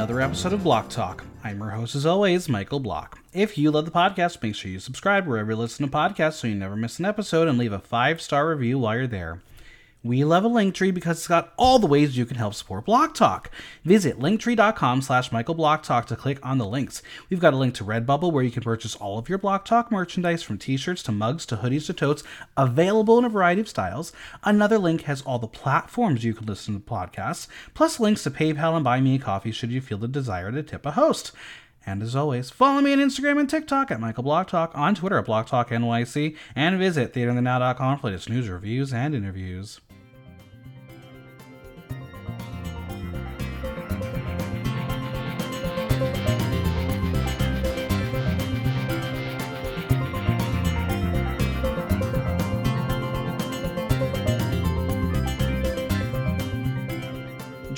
another episode of Block Talk. I'm your host, as always, Michael Block. If you love the podcast, make sure you subscribe wherever you listen to podcasts so you never miss an episode and leave a five star review while you're there. We love a Linktree because it's got all the ways you can help support Block Talk. Visit linktree.com slash Michael Block Talk to click on the links. We've got a link to Redbubble where you can purchase all of your Block Talk merchandise from t-shirts to mugs to hoodies to totes, available in a variety of styles. Another link has all the platforms you can listen to podcasts, plus links to PayPal and Buy Me a Coffee should you feel the desire to tip a host. And as always, follow me on Instagram and TikTok at Michael Block Talk, on Twitter at Block Talk NYC, and visit theaterthenow.com for latest news, reviews, and interviews.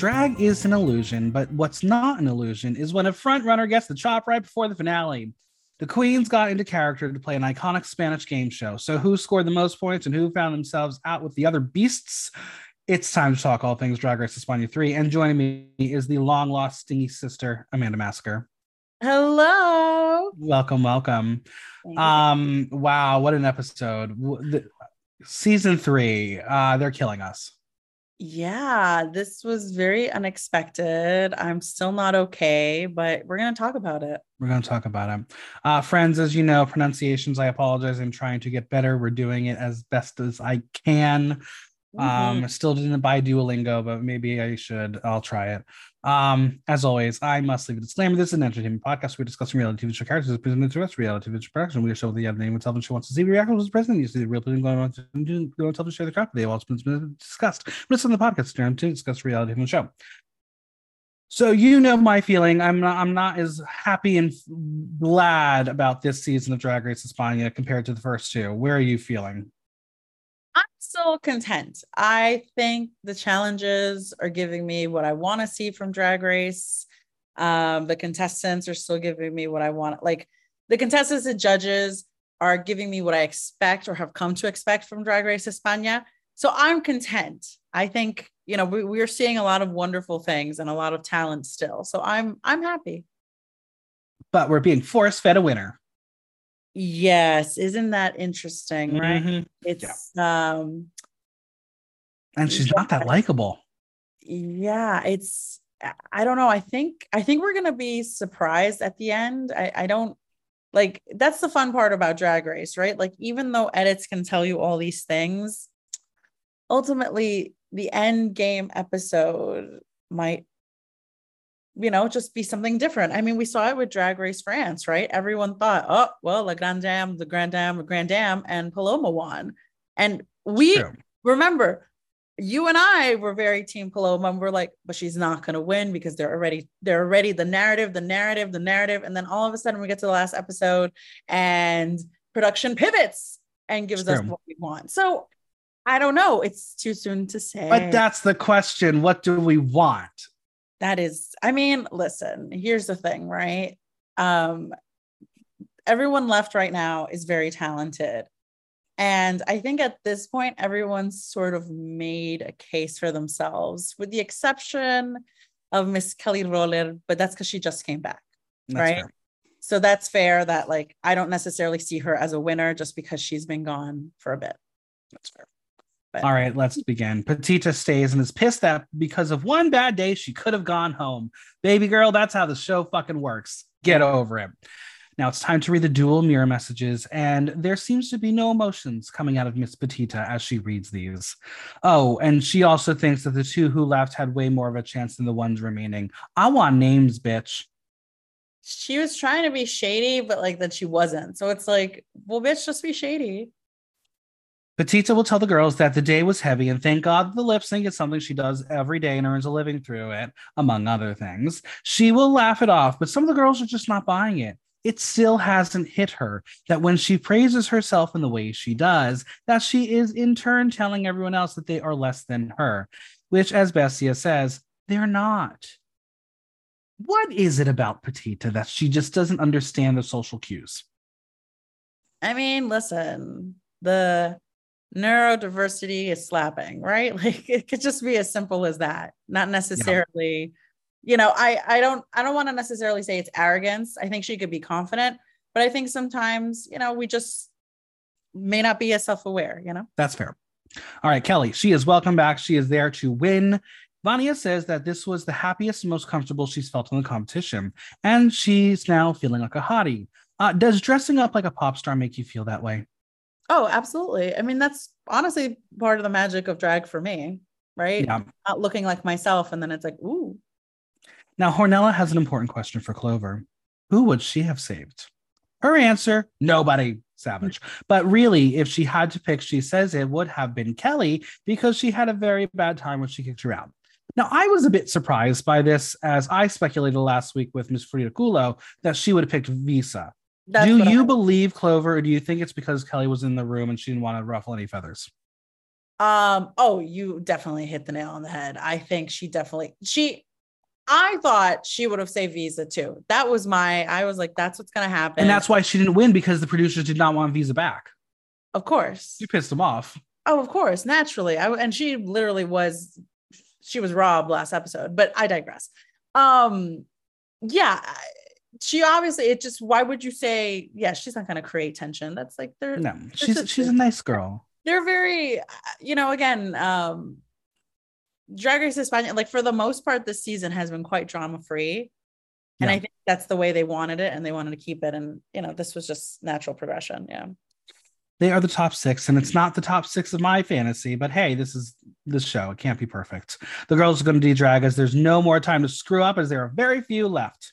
Drag is an illusion, but what's not an illusion is when a front runner gets the chop right before the finale. The queens got into character to play an iconic Spanish game show. So, who scored the most points and who found themselves out with the other beasts? It's time to talk all things Drag Race España 3. And joining me is the long lost stingy sister, Amanda Massacre. Hello. Welcome, welcome. Um, wow, what an episode. The, season three, uh, they're killing us. Yeah, this was very unexpected. I'm still not okay, but we're going to talk about it. We're going to talk about it. Uh, friends, as you know, pronunciations, I apologize. I'm trying to get better. We're doing it as best as I can. Mm-hmm. Um, still didn't buy Duolingo, but maybe I should. I'll try it. Um, as always, I must leave a disclaimer. This is an entertainment podcast. We're discussing reality TV show characters presented to us, reality TV show production. We are showing the other name of television wants to see. We react to the president. You see the real person going on to go on television share the crap. They have also been discussed. It's on the podcast to discuss reality the show. So you know my feeling. I'm not. I'm not as happy and glad about this season of Drag Race España compared to the first two. Where are you feeling? Still content. I think the challenges are giving me what I want to see from Drag Race. Um, the contestants are still giving me what I want. Like the contestants and judges are giving me what I expect or have come to expect from Drag Race España. So I'm content. I think you know we, we're seeing a lot of wonderful things and a lot of talent still. So I'm I'm happy. But we're being force fed a winner. Yes, isn't that interesting, right? Mm-hmm. It's yeah. um and she's not that likable. Yeah, it's I don't know. I think I think we're gonna be surprised at the end. I, I don't like that's the fun part about drag race, right? Like even though edits can tell you all these things, ultimately the end game episode might you know, just be something different. I mean, we saw it with Drag Race France, right? Everyone thought, oh, well, La Grande Dame, the Grande Dame, the Grande Dame, and Paloma won. And we remember you and I were very team Paloma, and we're like, but she's not gonna win because they're already, they're already the narrative, the narrative, the narrative. And then all of a sudden we get to the last episode and production pivots and gives us what we want. So I don't know. It's too soon to say. But that's the question. What do we want? That is i mean listen here's the thing right? Um everyone left right now is very talented. And i think at this point everyone's sort of made a case for themselves with the exception of miss kelly roller but that's because she just came back that's right? fair. so that's fair that like i don't necessarily see her as a winner just because she's been gone for a bit. That's fair but. All right, let's begin. Pitita stays and is pissed that because of one bad day, she could have gone home. Baby girl, that's how the show fucking works. Get over it. Now it's time to read the dual mirror messages, and there seems to be no emotions coming out of Miss Pitita as she reads these. Oh, and she also thinks that the two who left had way more of a chance than the ones remaining. I want names, bitch. She was trying to be shady, but like that she wasn't. So it's like, well, bitch, just be shady. Pitita will tell the girls that the day was heavy and thank God the lip sync is something she does every day and earns a living through it, among other things. She will laugh it off, but some of the girls are just not buying it. It still hasn't hit her that when she praises herself in the way she does, that she is in turn telling everyone else that they are less than her, which, as Bestia says, they're not. What is it about Pitita that she just doesn't understand the social cues? I mean, listen, the neurodiversity is slapping, right? Like it could just be as simple as that, not necessarily you know, I I don't I don't want to necessarily say it's arrogance. I think she could be confident, but I think sometimes, you know, we just may not be as self-aware, you know. That's fair. All right, Kelly, she is welcome back. She is there to win. Vania says that this was the happiest and most comfortable she's felt in the competition, and she's now feeling like a hottie. Uh, does dressing up like a pop star make you feel that way? Oh, absolutely. I mean, that's honestly part of the magic of drag for me, right? Yeah. Not looking like myself, and then it's like, ooh. Now, Hornella has an important question for Clover. Who would she have saved? Her answer nobody, Savage. But really, if she had to pick, she says it would have been Kelly because she had a very bad time when she kicked her out. Now, I was a bit surprised by this as I speculated last week with Miss Frida Kulo that she would have picked Visa. That's do you I- believe Clover, or do you think it's because Kelly was in the room and she didn't want to ruffle any feathers? Um, oh, you definitely hit the nail on the head. I think she definitely she I thought she would have saved Visa too. That was my I was like, that's what's gonna happen. And that's why she didn't win because the producers did not want Visa back. of course. You pissed them off. Oh, of course, naturally. I and she literally was she was robbed last episode, but I digress. Um, yeah, I- she obviously it just why would you say yeah, she's not gonna create tension. That's like they're No, she's just- she's a nice girl. they're very uh, you know again um drag race España like for the most part this season has been quite drama free and Yeah. i think that's the way they wanted it and they wanted to keep it and you know this was just natural progression yeah They are the top six, and it's not the top six of my fantasy, but hey, this is this show. It can't be perfect. The girls are going to de-drag us. There's no more time to screw up as there are very few left.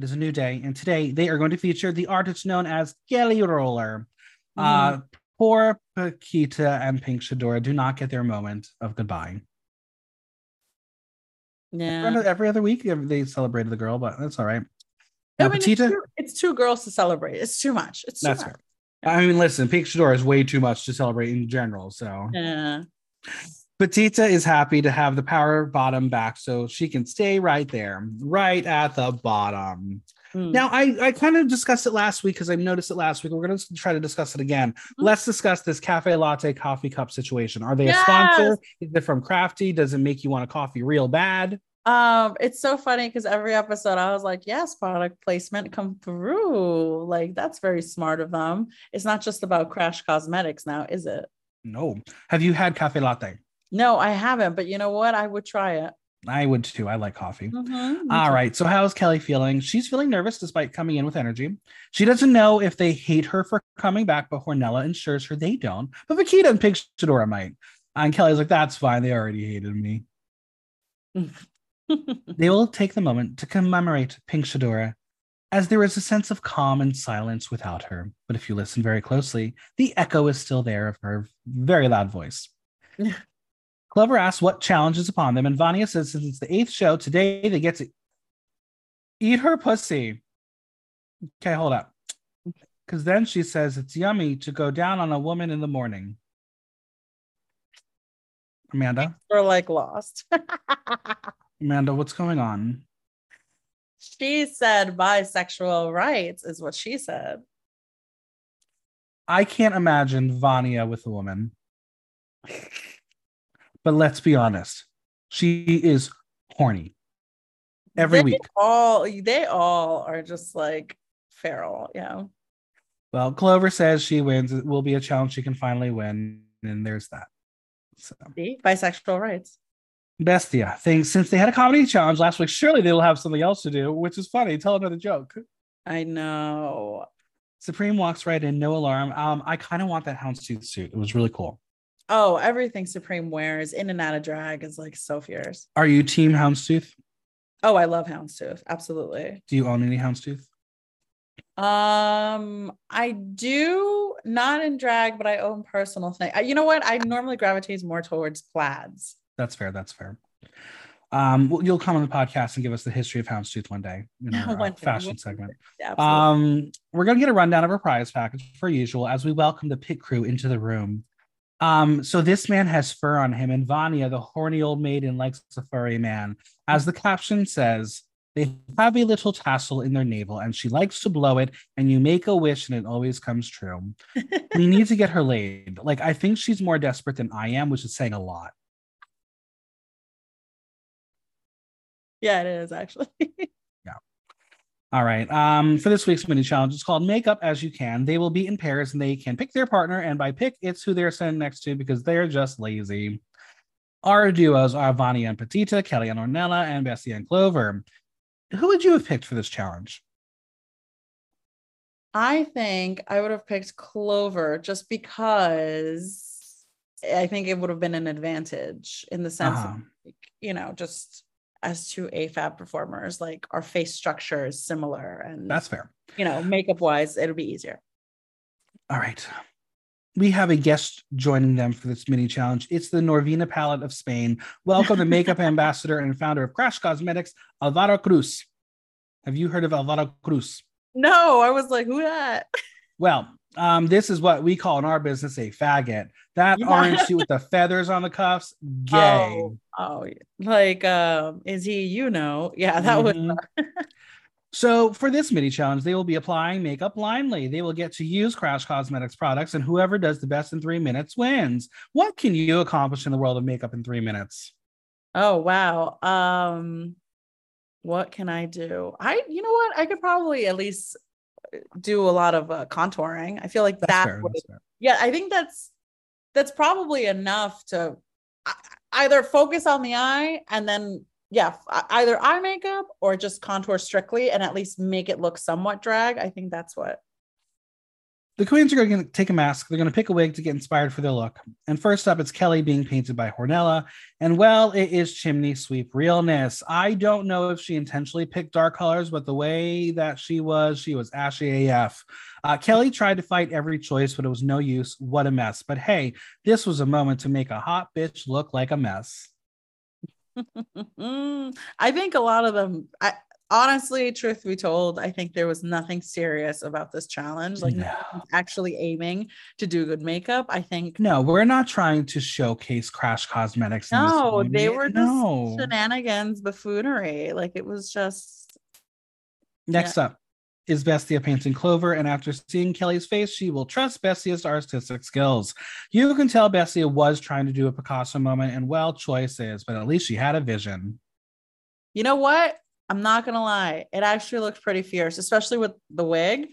It is a new day, and today they are going to feature the artist known as Kelly Roller. Uh, poor Pakita and Pink Chadora do not get their moment of goodbye. yeah Every- other week they celebrated the girl, but that's all right. I Now, mean, it's, Pitita, two, it's two girls to celebrate it's too much it's too that's much. fair. I mean, listen, Pink Chadora is way too much to celebrate in general. So yeah Pitita is happy to have the power bottom back so she can stay right there, right at the bottom. Mm. Now, I, I kind of discussed it last week because I noticed it last week. We're going to try to discuss it again. Mm-hmm. Let's discuss this cafe latte coffee cup situation. Are they Yes! a sponsor? Is it from Crafty? Does it make you want a coffee real bad? um it's so funny because every episode i was like yes product placement come through like that's very smart of them it's not just about crash cosmetics now is it No. Have you had cafe latte? No, I haven't, but you know what? I would try it. I would too. I like coffee. Mhm, me All right. So, how's Kelly feeling? She's feeling nervous despite coming in with energy. She doesn't know if they hate her for coming back, but Hornella ensures her they don't. But Pakita and Pink Chadora might. And Kelly's like, that's fine. They already hated me. They will take the moment to commemorate Pink Chadora, as there is a sense of calm and silence without her. But if you listen very closely, the echo is still there of her very loud voice. Clover asks what challenge is upon them, and Vania says since it's the eighth show, today they get to eat her pussy. Okay, hold up. Because then she says it's yummy to go down on a woman in the morning. Amanda, We're like lost. Amanda, what's going on? she said bisexual rights is what she said. I can't imagine Vania with a woman. But let's be honest, she is horny every they week. All they all are just like feral, yeah. Well, Clover says she wins. It will be a challenge she can finally win, and there's that. So, See? Bisexual rights. Bestia thinks since they had a comedy challenge last week, surely they will have something else to do, which is funny. Tell another joke. I know. Supremme walks right in, no alarm. Um, I kind of want that houndstooth suit. It was really cool. Oh, everything Supremme wears in and out of drag is like so fierce. Are you team houndstooth? Oh, I love Houndstooth. Absolutely. Do you own any houndstooth? Um, I do not in drag, but I own personal thing. I- You know what? I normally gravitate more towards plaids. That's fair. That's fair. Um, well, you'll come on the podcast and give us the history of houndstooth one day. You know, One day, fashion segment. Yeah. Um, we're gonna get a rundown of our prize package for usual as we welcome the pit crew into the room. Um, so this man has fur on him, and Vania, the horny old maiden, likes a furry man. As the caption says, they have a little tassel in their navel, and she likes to blow it, and you make a wish, and it always comes true. we need to get her laid. Like, I think she's more desperate than I am, which is saying a lot. Yeah, it is actually. All right. Um, for this week's mini challenge, it's called Make Up As You Can. They will be in pairs and they can pick their partner, and by pick, it's who they're sitting next to because they're just lazy. Our duos are Vania and Pitita, Kelly and Hornella, and Bestia and Clover. Who would you have picked for this challenge? I think I would have picked Clover just because I think it would have been an advantage in the sense Uh-huh. of, you know, just as two AFAB performers, like our face structure is similar and That's fair. you know, makeup wise, it'll be easier. All right. We have a guest joining them for this mini challenge. It's the Norvina Palette of Spain. Welcome the makeup ambassador and founder of Crash Cosmetics, Alvaro Cruz. Have you heard of Alvaro Cruz? No, I was like, who that? Well, um, this is what we call in our business a faggot. That Yeah. orange suit with the feathers on the cuffs, gay. Oh, oh, like, um, is he, you know, yeah, that was Mhm. So for this mini challenge, they will be applying makeup blindly. They will get to use Crash Cosmetics products, and whoever does the best in three minutes wins. What can you accomplish in the world of makeup in three minutes? Oh wow. Um what can I do? I you know what? I could probably at least do a lot of uh, contouring. I feel like That's that fair. would, yeah, I think that's that's probably enough to either focus on the eye and then yeah, either eye makeup or just contour strictly and at least make it look somewhat drag. I think that's what. The queens are going to take a mask. They're going to pick a wig to get inspired for their look. And first up, it's Kelly being painted by Hornella. And well, it is chimney sweep realness. I don't know if she intentionally picked dark colors, but the way that she was, she was ashy AF. Uh, Kelly tried to fight every choice, but it was no use. What a mess. But hey, this was a moment to make a hot bitch look like a mess. I think a lot of them honestly, truth be told, I think there was nothing serious about this challenge. Like No. actually aiming to do good makeup. I think No, we're not trying to showcase Crash Cosmetics. no, they were just no. shenanigans, buffoonery. Like it was just Next up is Bestia painting Clover, and after seeing Kelly's face, she will trust Bestia's artistic skills. You can tell Bestia was trying to do a Picasso moment, and well, choices, but at least she had a vision. you know what? I'm not gonna lie, it actually looked pretty fierce, especially with the wig.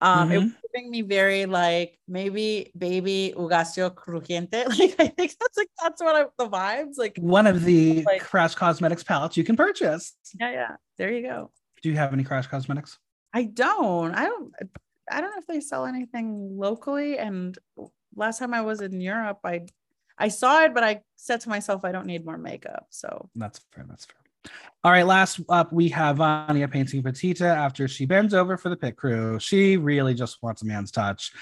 Um, it was Mhm. giving me very like maybe baby Hugáceo Crujiente. Like I think that's like that's what I, the vibes like. One of the Like- Crash Cosmetics palettes you can purchase. Yeah, yeah. There you go. Do you have any Crash Cosmetics? I don't. I don't. I don't know if they sell anything locally. And last time I was in Europe, I I saw it, but I said to myself, I don't need more makeup. So That's fair. That's fair. All right, last up, we have Vania painting Pitita after she bends over for the pit crew. She really just wants a man's touch.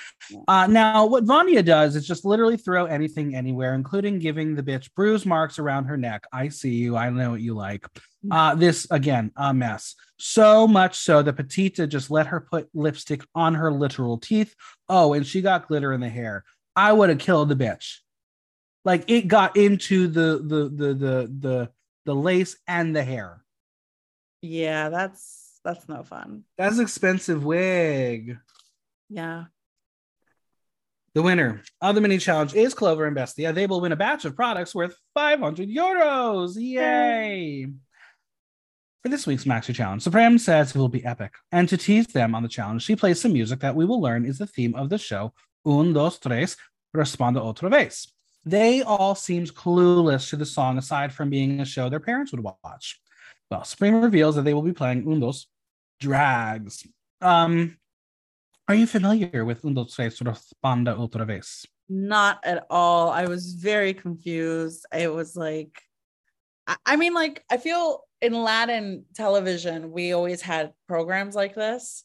Uh, now, what Vania does is just literally throw anything anywhere, including giving the bitch bruise marks around her neck. I see you. I know what you like. Uh, this, again, a mess. So much so that Pitita just let her put lipstick on her literal teeth. Oh, and she got glitter in the hair. I would have killed the bitch. Like it got into the the the the the the lace and the hair. yeah, that's that's no fun. That's expensive wig. Yeah. The winner of the mini challenge is Clover and Bestia. They will win a batch of products worth 500 euros. Yay! For this week's Maxi Challenge, Supremme says it will be epic. And to tease them on the challenge, she plays some music that we will learn is the theme of the show, Un, dos, tres, responda otra vez. They all seemed clueless to the song aside from being a show their parents would watch. Well, Supremme reveals that they will be playing Undos drags. Um, are you familiar with Un, dos, tres, responda otra vez? Not at all. I was very confused. It was like, I mean, like, I feel in Latin television, we always had programs like this.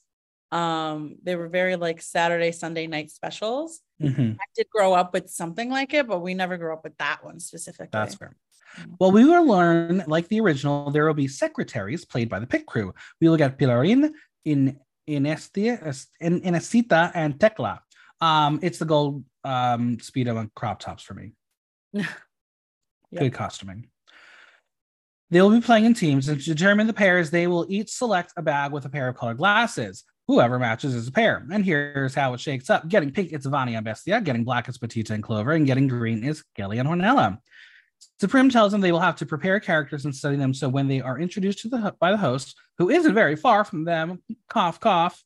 Um, they were very like Saturday, Sunday night specials. Mhm. I did grow up with something like it, but we never grew up with that one specifically. That's fair. Mm. Well, we will learn, like the original, there will be secretaries played by the pit crew. We will get Pilarin in Inestia, in Inesita, and Tecla. Um, it's the gold um, speedo and crop tops for me. Yeah. Good costuming. They will be playing in teams, and to determine the pairs, they will each select a bag with a pair of colored glasses. Whoever matches is a pair. And here's how it shakes up. Getting pink, it's Vania and Bestia. Getting black, it's Pitita and Clover. And getting green is Kelly and Hornella. Supremme tells them they will have to prepare characters and study them so when they are introduced to the by the host, who isn't very far from them, cough cough,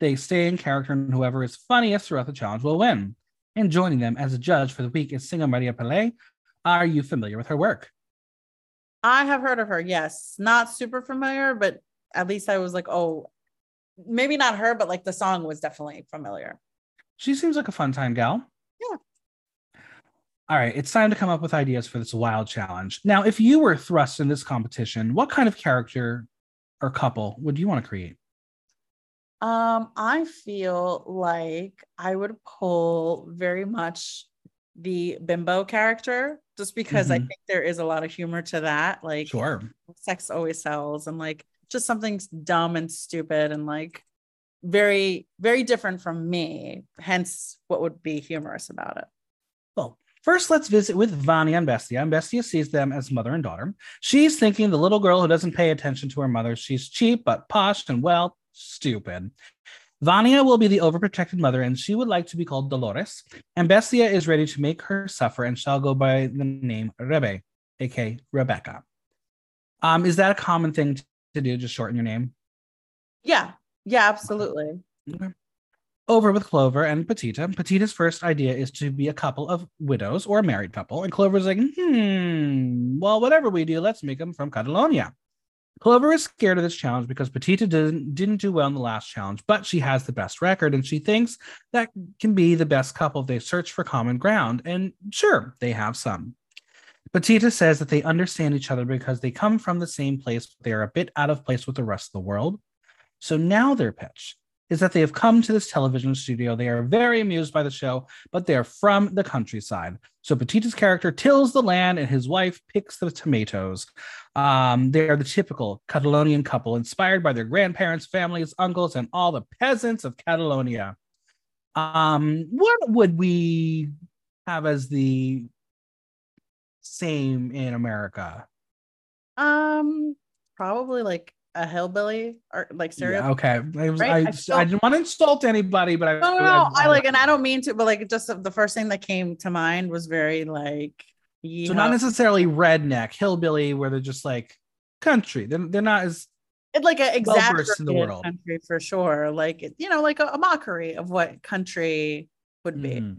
they stay in character and whoever is funniest throughout the challenge will win. And joining them as a judge for the week is singer María Peláe. Are you familiar with her work? I have heard of her. Yes, not super familiar, but at least I was like, oh, maybe not her, but like the song was definitely familiar. She seems like a fun time gal. Yeah. All right, it's time to come up with ideas for this wild challenge. Now, if you were thrust in this competition, what kind of character or couple would you want to create? Um, I feel like I would pull very much the bimbo character just because I Mhm. think there is a lot of humor to that. Like Sure. sex always sells and like just something dumb and stupid and like very, very different from me. Hence what would be humorous about it. Well, first, let's visit with Vania and Bestia. And Bestia sees them as mother and daughter. She's thinking the little girl who doesn't pay attention to her mother. She's cheap, but posh and, well, stupid. Vania will be the overprotected mother, and she would like to be called Dolores. And Bestia is ready to make her suffer and shall go by the name Rebe, aka Rebecca. Um, is that a common thing to do? Just shorten your name? Yeah. Yeah, absolutely. over with Clover and Pitita. Pitita's first idea is to be a couple of widows or a married couple. And Clover's like, hmm, well, whatever we do, let's make them from Catalonia. Clover is scared of this challenge because Pitita didn't, didn't do well in the last challenge, but she has the best record and she thinks that can be the best couple if they search for common ground. And sure, they have some. Pitita says that they understand each other because they come from the same place, they are a bit out of place with the rest of the world. So now their pitch is that they have come to this television studio. They are very amused by the show, but they are from the countryside. So Pitita's character tills the land and his wife picks the tomatoes. Um, they are the typical Catalonian couple inspired by their grandparents, families, uncles, and all the peasants of Catalonia. Um, what would we have as the same in America? Um, probably like a hillbilly or like Yeah, okay. I, was, Right? I, I I, feel- didn't want to insult anybody, but I No, no, no. I like, and I don't mean to, but like, just the first thing that came to mind was very like, So not necessarily redneck, hillbilly, where they're just like country. They're, they're not as it's like an well-versed in the world. country for sure. Like, you know, like a, a mockery of what country would be. Mhm.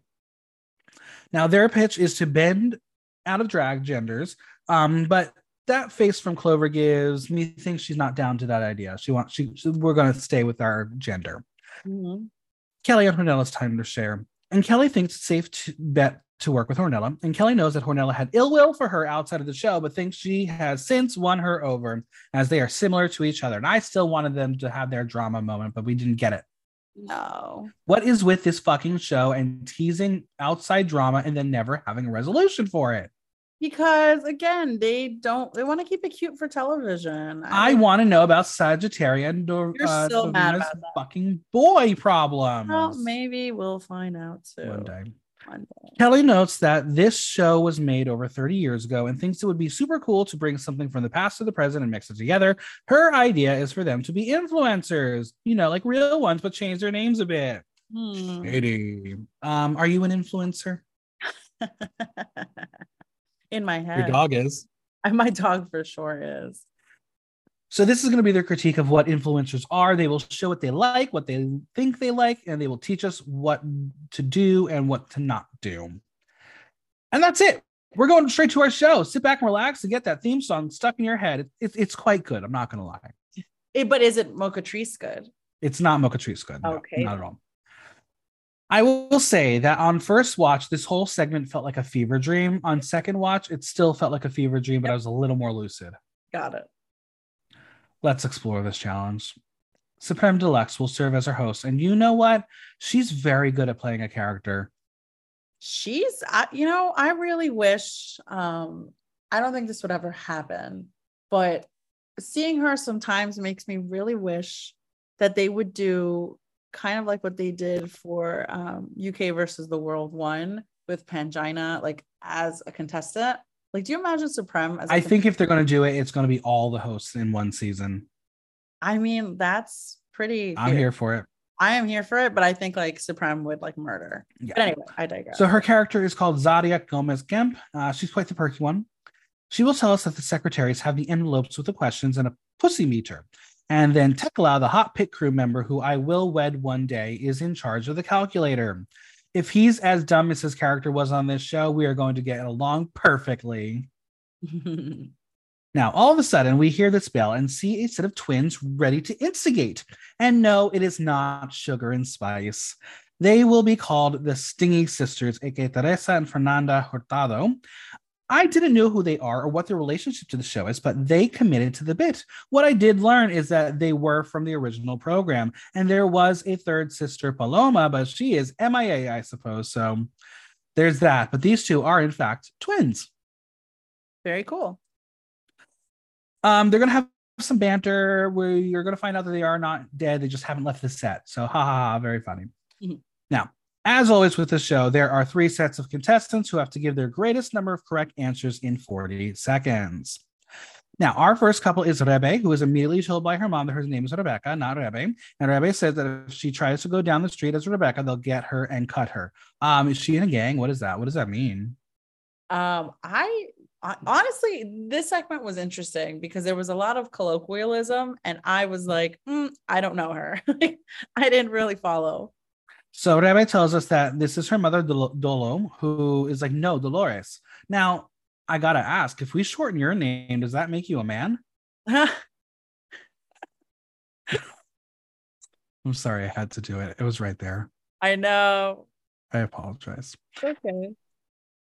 Now their pitch is to bend out of drag genders, um, but that face from Clover gives me thinks she's not down to that idea. She wants she, she- we're going to stay with our gender. Mhm. Kelly and Hornella's time to share, and Kelly thinks it's safe to bet to work with Hornella, and Kelly knows that Hornella had ill will for her outside of the show, but thinks she has since won her over as they are similar to each other. And I still wanted them to have their drama moment, but we didn't get it. No. What is with this fucking show and teasing outside drama and then never having a resolution for it? Because again, they don't, they want to keep it cute for television. I want to know about sagittarian and You're uh, so mad about that. fucking boy problems. Well, maybe we'll find out soon. one day. One day. Kelly notes that this show was made over 30 years ago and thinks it would be super cool to bring something from the past to the present and mix it together. Her idea is for them to be influencers, you know, like real ones, but change their names a bit. Hmm. Shady. Um, are you an influencer? In my head. Your dog is. My dog for sure is. So this is going to be their critique of what influencers are. They will show what they like, what they think they like, and they will teach us what to do and what to not do. And that's it. We're going straight to our show. Sit back and relax and get that theme song stuck in your head. It's it's quite good. I'm not going to lie. Eh, but is it Mochatrice good? It's not Mochatrice good. No, Okay. not at all. I will say that on first watch, this whole segment felt like a fever dream. On second watch, it still felt like a fever dream, but I was a little more lucid. Got it. Let's explore this challenge. Supremme deLuxe will serve as our host. And you know what? She's very good at playing a character. She's, I, you know, I really wish, um, I don't think this would ever happen, but seeing her sometimes makes me really wish that they would do kind of like what they did for um, UK versus the World One with Pangina, like as a contestant. Like, do you imagine Supremme as I think if they're going to do it, it's going to be all the hosts in one season. I mean, that's pretty. I'm here for it. I am here for it, but I think like Supremme would like murder. Yeah. But anyway, I digress. So her character is called Zadia Gomez Kemp. Uh, she's quite the perky one. She will tell us that the secretaries have the envelopes with the questions and a pussy meter. And then Tekla, the hot pit crew member who I will wed one day, is in charge of the calculator. If he's as dumb as his character was on this show, we are going to get along perfectly. now, all of a sudden, we hear this bell and see a set of twins ready to instigate. And no, it is not Sugar and Spice. They will be called the Stingy Sisters, aka Teresa and Fernanda Hurtado. I didn't know who they are or what their relationship to the show is, but they committed to the bit. What I did learn is that they were from the original program, and there was a third sister, Paloma, but she is MIA, I suppose. So there's that. But these two are, in fact, twins. Very cool. Um, they're gonna have some banter where you're gonna find out that they are not dead; they just haven't left the set. So, ha ha, ha very funny. Mm-hmm. As always with the show, there are three sets of contestants who have to give their greatest number of correct answers in 40 seconds. Now, our first couple is Rebe, who is immediately told by her mom that her name is Rebecca, not Rebe. And Rebe says that if she tries to go down the street as Rebecca, they'll get her and cut her. Um, is she in a gang? What is that? What does that mean? Um, I, I honestly, this segment was interesting because there was a lot of colloquialism, and I was like, mm, I don't know her. I didn't really follow. So Rebe tells us that this is her mother Dolo, who is like, no, Dolores. Now, I gotta ask, if we shorten your name, does that make you a man? I'm sorry, I had to do it. It was right there. I know. I apologize. Okay. All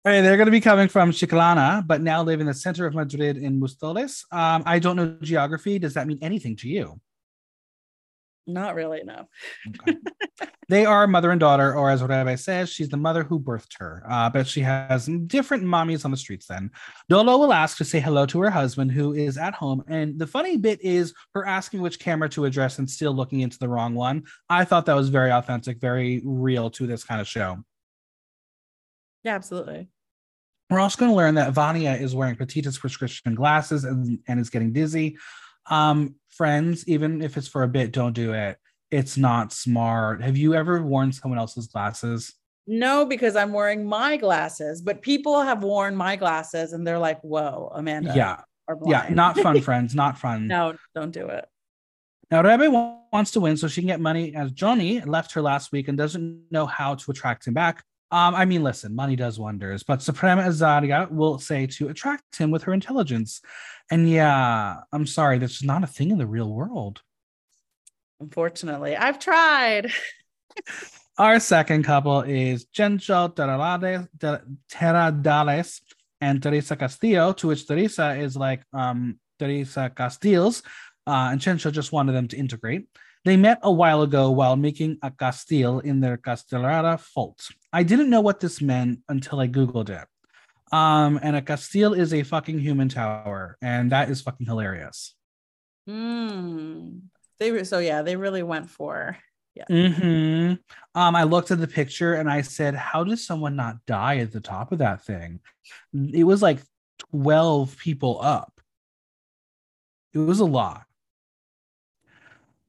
right, they're going to be coming from Chiclana, but now live in the center of Madrid in Móstoles. Um, I don't know geography. Does that mean anything to you? Not really, no. okay. they are mother and daughter, or as Rebe says, she's the mother who birthed her. Uh, but she has different mommies on the streets then. Dolo will ask to say hello to her husband, who is at home. And the funny bit is her asking which camera to address and still looking into the wrong one. I thought that was very authentic, very real to this kind of show. Yeah, absolutely. We're also going to learn that Vania is wearing Pitita's prescription glasses and, and is getting dizzy. Um, friends, even if it's for a bit, don't do it. It's not smart. Have you ever worn someone else's glasses? No, because I'm wearing my glasses, but people have worn my glasses and they're like, whoa, Amanda. Yeah. Yeah, not fun, friends. Not fun. No, don't do it. Now, Rebe wants to win so she can get money as Johnny left her last week and doesn't know how to attract him back. Um, I mean, listen, money does wonders, but Suprema Azaria will say to attract him with her intelligence. And yeah, I'm sorry, that's just not a thing in the real world. Unfortunately, I've tried. Our second couple is Chencho Terradales and Teresa Castillo, to which Teresa is like um, Teresa Castillos, uh, and Chencho just wanted them to integrate. They met a while ago while making a castell in their Castellara fault. I didn't know what this meant until I Googled it. Um, and a castell is a fucking human tower, and that is fucking hilarious. Hmm. They so yeah, they really went for yeah. Mm-hmm. Um, I looked at the picture and I said, "How does someone not die at the top of that thing?" It was like twelve people up. It was a lot.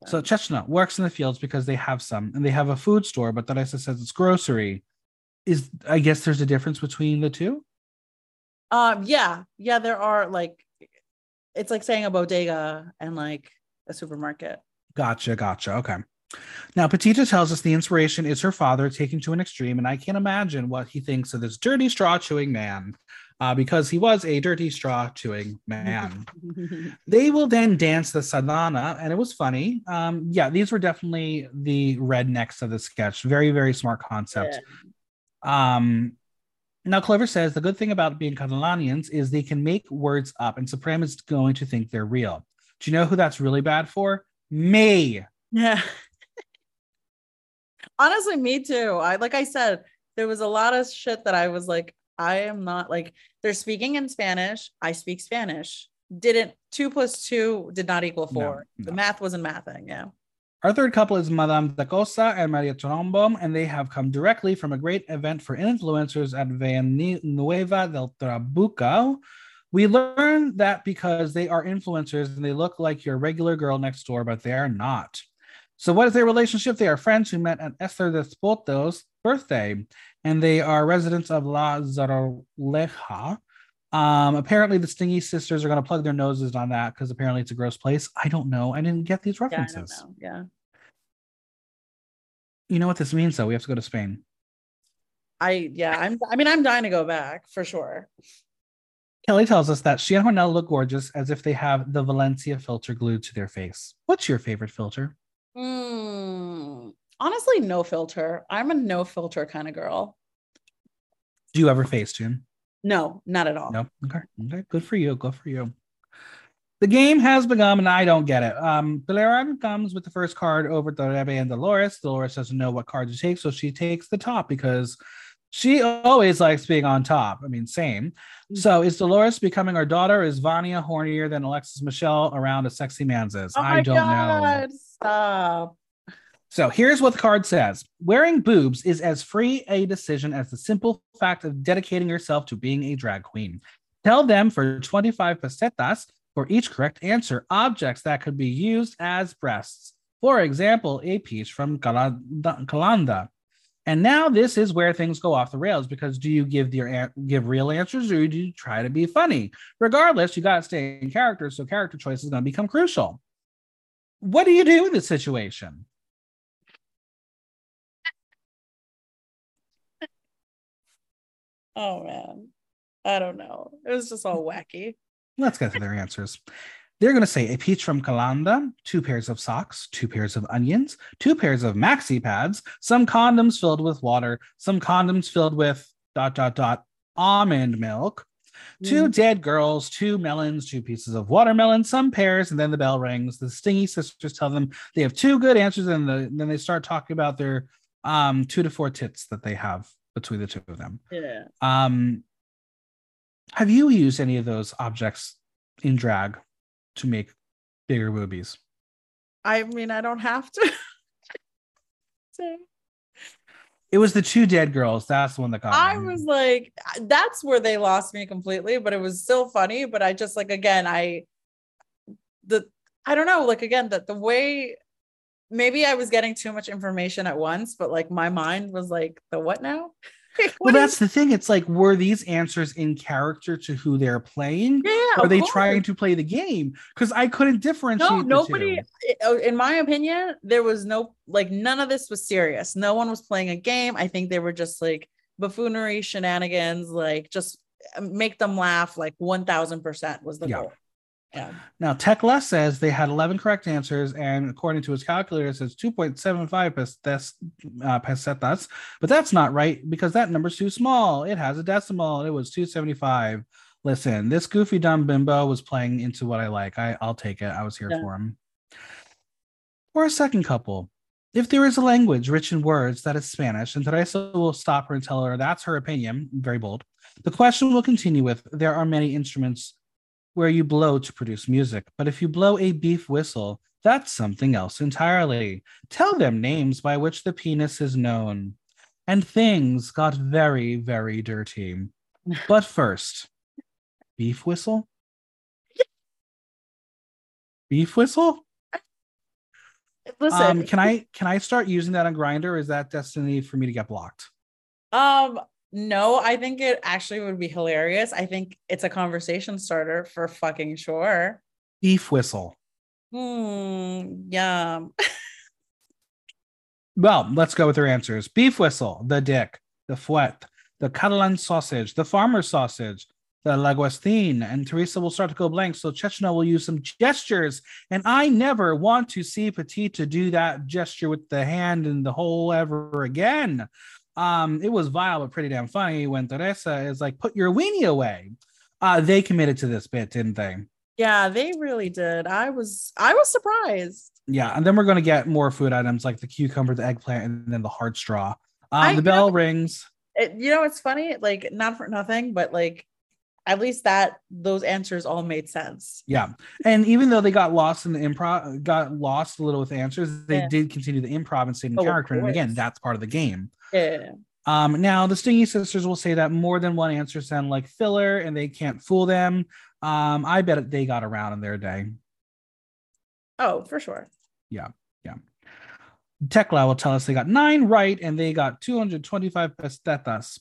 So Chencho works in the fields because they have some, and they have a food store, but Teresa says it's grocery. Is I guess there's a difference between the two. Um. Yeah. Yeah. There are like, it's like saying a bodega and like a supermarket. Gotcha. Gotcha. Okay. Now, Pitita tells us the inspiration is her father taken to an extreme, and I can't imagine what he thinks of this dirty straw chewing man uh, because he was a dirty straw chewing man. they will then dance the sardana, and it was funny. Um, yeah, these were definitely the rednecks of the sketch. Very, very smart concept. Yeah. Um, now, Clover says the good thing about being Catalanians is they can make words up, and Supremme is going to think they're real. Do you know who that's really bad for? Me. Yeah. Honestly, me too. I like I said, there was a lot of shit that I was like, I am not like they're speaking in Spanish. I speak Spanish. Didn't two plus two did not equal four. No, no. The math wasn't mathing. Yeah. Our third couple is Madame da Costa and Maria Trombo, and they have come directly from a great event for influencers at Villanueva del Trabuco. We learned that because they are influencers and they look like your regular girl next door, but they are not. So, what is their relationship? They are friends who met at Esther Despoto's birthday, and they are residents of La Zaroleja. Um, apparently the Stingy sisters are going to plug their noses on that because apparently it's a gross place. I don't know. I didn't get these Yeah, I don't references. know. Yeah. you know what this means, though? We have to go to Spain. I yeah, I'm I mean I'm dying to go back for sure. Kelly tells us that she and Hornell look gorgeous as if they have the Valencia filter glued to their face. What's your favorite filter? Mm, honestly, no filter. I'm a no filter kind of girl. Do you ever face tune? No, not at all. No. Okay. Okay. Good for you. Good for you. The game has begun, and I don't get it. Um, Belera comes with the first card over to Rebe and Dolores. Dolores doesn't know what card to take, so she takes the top because she always likes being on top. I mean, same. So is Dolores becoming our daughter? Is Vania hornier than Alexis Michelle around a sexy man's is? Oh I don't know. Stop. So here's what the card says Wearing boobs is as free a decision as the simple fact of dedicating yourself to being a drag queen. Tell them for 25 pesetas for each correct answer objects that could be used as breasts. For example, a piece from. Calanda. And now this is where things go off the rails because do you give your give real answers or do you try to be funny? Regardless, you got to stay in character, so character choice is going to become crucial. What do you do in this situation? Oh man. I don't know. It was just all wacky. Let's get to their answers. They're going to say a peach from Calanda, two pairs of socks, two pairs of onions, two pairs of maxi pads, some condoms filled with water, some condoms filled with dot dot dot almond milk, two Mm. dead girls, two melons, two pieces of watermelon, some pears, and then the bell rings. The stingy sisters tell them they have two good answers, and the, then they start talking about their um, two to four tits that they have between the two of them. Yeah. Um, have you used any of those objects in drag to make bigger boobies? I mean, I don't have to. It was the two dead girls. That's the one that got I me. was like, that's where they lost me completely, but it was still funny. But I just like again, I the I don't know, like again, that the way maybe I was getting too much information at once, but like my mind was like, the what now? Well, that's the thing. It's like, were these answers in character to who they're playing? yeah. Are they course. trying to play the game? Because I couldn't differentiate. No, nobody. two. In my opinion, there was no like none of this was serious. No one was playing a game. I think they were just like buffoonery shenanigans, like just uh, make them laugh. Like one thousand percent was the Yeah. goal. Yeah. Now, Tekla says they had 11 correct answers, and according to his calculator, it says 2.75 pesetas, uh, pesetas, but that's not right because that number's too small. It has a decimal. It was 275. Listen, this goofy dumb bimbo was playing into what I like. I, I'll take it. I was here Yeah. for him. For a second couple, if there is a language rich in words that is Spanish, and Teresa will stop her and tell her that's her opinion, very bold. The question will continue with There are many instruments where you blow to produce music, but if you blow a beef whistle, that's something else entirely. Tell them names by which the penis is known. And things got very, very dirty. But first, beef whistle? Beef whistle? Listen, Um, can I can I start using that on Grindr? Is that destiny for me to get blocked? Um, no, I think it actually would be hilarious. I think it's a conversation starter for fucking sure. Beef whistle. Hmm. Yum. Well, let's go with their answers. Beef whistle, the dick, the fouet, the Catalan sausage, the farmer sausage, the laguestin, and Teresa will start to go blank. So Chencho will use some gestures, and I never want to see Pitita do that gesture with the hand and the hole ever again. Um, it was vile but pretty damn funny when Teresa is like, "Put your weenie away." Uh, they committed to this bit, didn't they? Yeah, they really did. I was I was surprised. Yeah, and then we're going to get more food items like the cucumber, the eggplant, and then the hard straw. Um, the bell rings. It, you know, it's funny, like not for nothing, but like at least that those answers all made sense. Yeah, and even though they got lost in the improv, got lost a little with answers, they Yeah. did continue the improv and stayed in Oh, character. And again, that's part of the game. Yeah. Um, now the Stingy Sisters will say that more than one answer sound like filler, and they can't fool them. Um, I bet they got around in their day. Oh, for sure. Yeah. Yeah. Tekla will tell us they got nine right, and they got 225 pesetas.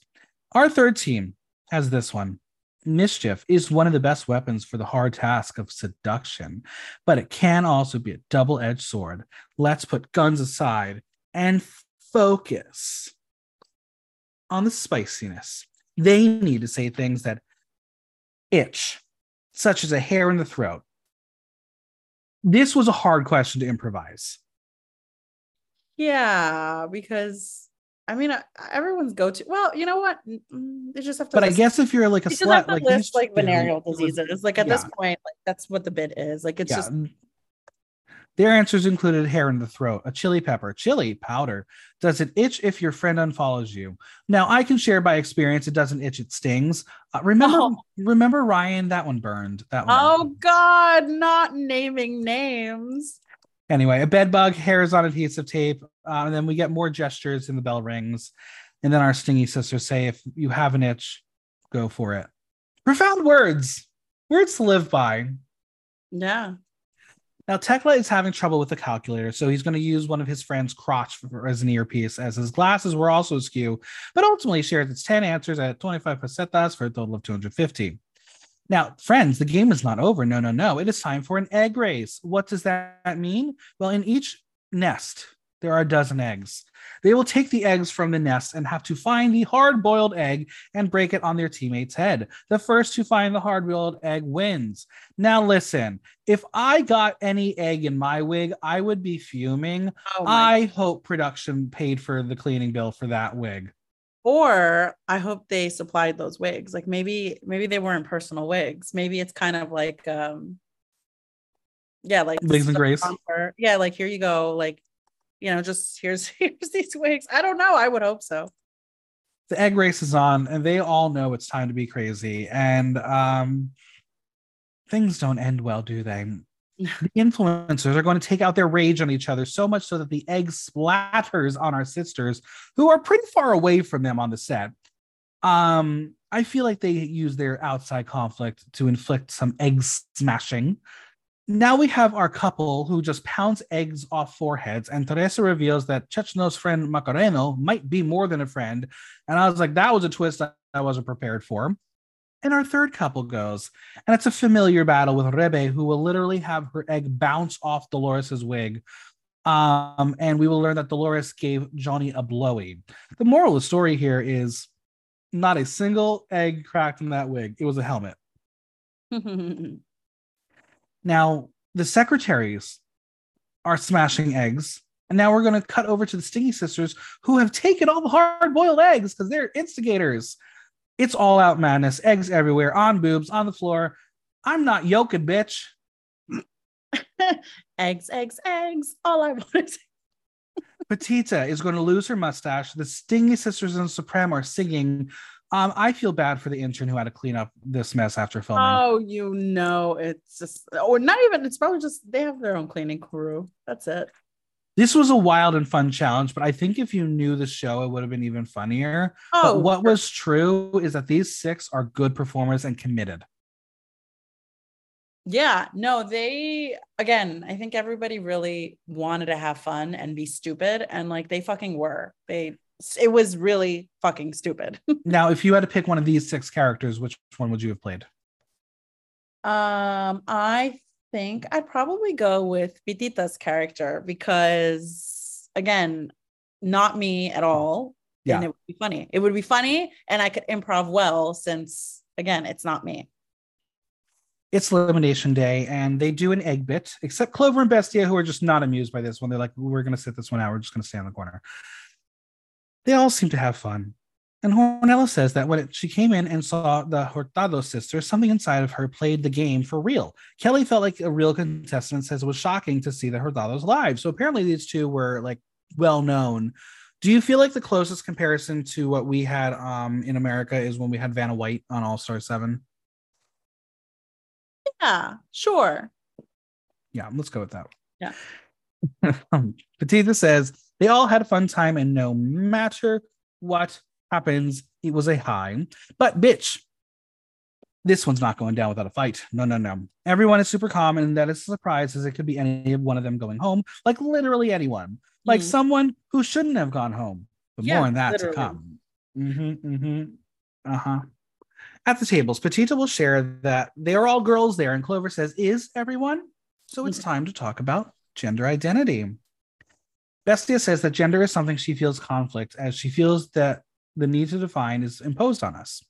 Our third team has this one. Mischief is one of the best weapons for the hard task of seduction, but it can also be a double edged sword. Let's put guns aside and focus on the spiciness. They need to say things that itch, such as a hair in the throat. This was a hard question to improvise. Yeah, because I mean, everyone's go to. Well, you know what? Mm, mm, they just have to. But list. I guess if you're like a slut, like list like venereal diseases, like at yeah. this point, like that's what the bit is. Like it's yeah. just mm. their answers included hair in the throat, a chili pepper, chili powder. Does it itch if your friend unfollows you? Now, I can share by experience. It doesn't itch; it stings. Uh, remember, oh. remember Ryan? That one burned. That one. Oh God! Not naming names. Anyway, a bed bug, hairs on adhesive tape, uh, and then we get more gestures and the bell rings, and then our stingy sisters say, "If you have an itch, go for it." Profound words, words to live by. Yeah. Now, Tekla is having trouble with the calculator, so he's going to use one of his friend's crotch for, as an earpiece, as his glasses were also askew, but ultimately shares its 10 answers at 25 pesetas for a total of 250. Now, friends, the game is not over. No, no, no. It is time for an egg race. What does that mean? Well, in each nest, there are a dozen eggs. They will take the eggs from the nest and have to find the hard boiled egg and break it on their teammate's head. The first to find the hard boiled egg wins. Now, listen, if I got any egg in my wig, I would be fuming. Oh I hope production paid for the cleaning bill for that wig. Or I hope they supplied those wigs. Like maybe, maybe they weren't personal wigs. Maybe it's kind of like, um, yeah, like wigs and grace. Yeah, like here you go. Like you know, just here's here's these wigs. I don't know. I would hope so. The egg race is on, and they all know it's time to be crazy. And um, things don't end well, do they? The influencers are going to take out their rage on each other so much so that the egg splatters on our sisters who are pretty far away from them on the set. Um, I feel like they use their outside conflict to inflict some egg smashing now we have our couple who just pounds eggs off foreheads, and Teresa reveals that Chencho's friend Macareno might be more than a friend. And I was like, that was a twist I wasn't prepared for. And our third couple goes, and it's a familiar battle with Rebe, who will literally have her egg bounce off Dolores's wig. Um, and we will learn that Dolores gave Johnny a blowy. The moral of the story here is not a single egg cracked in that wig. It was a helmet. Now, the secretaries are smashing eggs. And now we're going to cut over to the Stingy Sisters who have taken all the hard boiled eggs because they're instigators. It's all out madness, eggs everywhere, on boobs, on the floor. I'm not yolking, bitch. eggs, eggs, eggs. All I want is. Pitita is going to lose her mustache. The Stingy Sisters and Supremme are singing um, I feel bad for the intern who had to clean up this mess after filming. Oh, you know, it's just, or not even, it's probably just they have their own cleaning crew. That's it. This was a wild and fun challenge, but I think if you knew the show, it would have been even funnier. Oh, but what was true is that these six are good performers and committed. Yeah, no, they again, I think everybody really wanted to have fun and be stupid, and like they fucking were. They it was really fucking stupid. now, if you had to pick one of these six characters, which one would you have played? Um, I think I'd probably go with Pitita's character because again, not me at all. Yeah. And it would be funny. It would be funny and I could improv well since again, it's not me. It's elimination day and they do an egg bit, except Clover and Bestia, who are just not amused by this one. They're like, we're gonna sit this one out, we're just gonna stay in the corner. They all seem to have fun. And Hornella says that when it, she came in and saw the Hurtado sisters, something inside of her played the game for real. Kelly felt like a real contestant, says it was shocking to see the Hurtados live. So apparently these two were like well known. Do you feel like the closest comparison to what we had um, in America is when we had Vanna White on All Star 7? Yeah, sure. Yeah, let's go with that. Yeah. Pitita says they all had a fun time, and no matter what happens, it was a high. But bitch, this one's not going down without a fight. No, no, no. Everyone is super calm, and that is a surprise as it could be any one of them going home, like literally anyone, like mm someone who shouldn't have gone home. But yeah, more on that literally. to come. Mm-hmm, mm-hmm. Uh huh. At the tables, Pitita will share that they are all girls there, and Clover says, Is everyone? So it's time to talk about gender identity. Bestia says that gender is something she feels conflict as she feels that the need to define is imposed on us.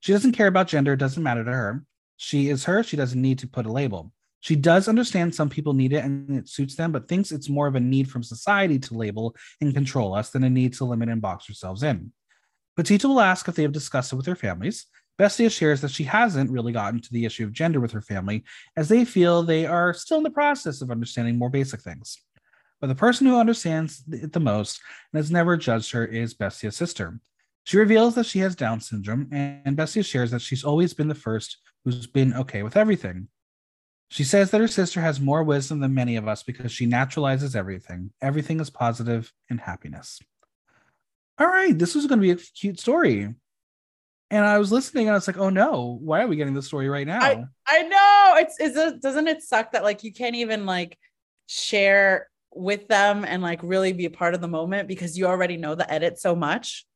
She doesn't care about gender, it doesn't matter to her. She is her, she doesn't need to put a label. She does understand some people need it and it suits them, but thinks it's more of a need from society to label and control us than a need to limit and box ourselves in. Pitita will ask if they have discussed it with their families. Bestia shares that she hasn't really gotten to the issue of gender with her family, as they feel they are still in the process of understanding more basic things. But the person who understands it the most and has never judged her is Bestia's sister. She reveals that she has Down syndrome, and Bestia shares that she's always been the first who's been okay with everything. She says that her sister has more wisdom than many of us because she naturalizes everything. Everything is positive and happiness. All right, this was going to be a cute story. And I was listening and I was like, oh no, why are we getting this story right now? I, I know. It's is it doesn't it suck that like you can't even like share with them and like really be a part of the moment because you already know the edit so much.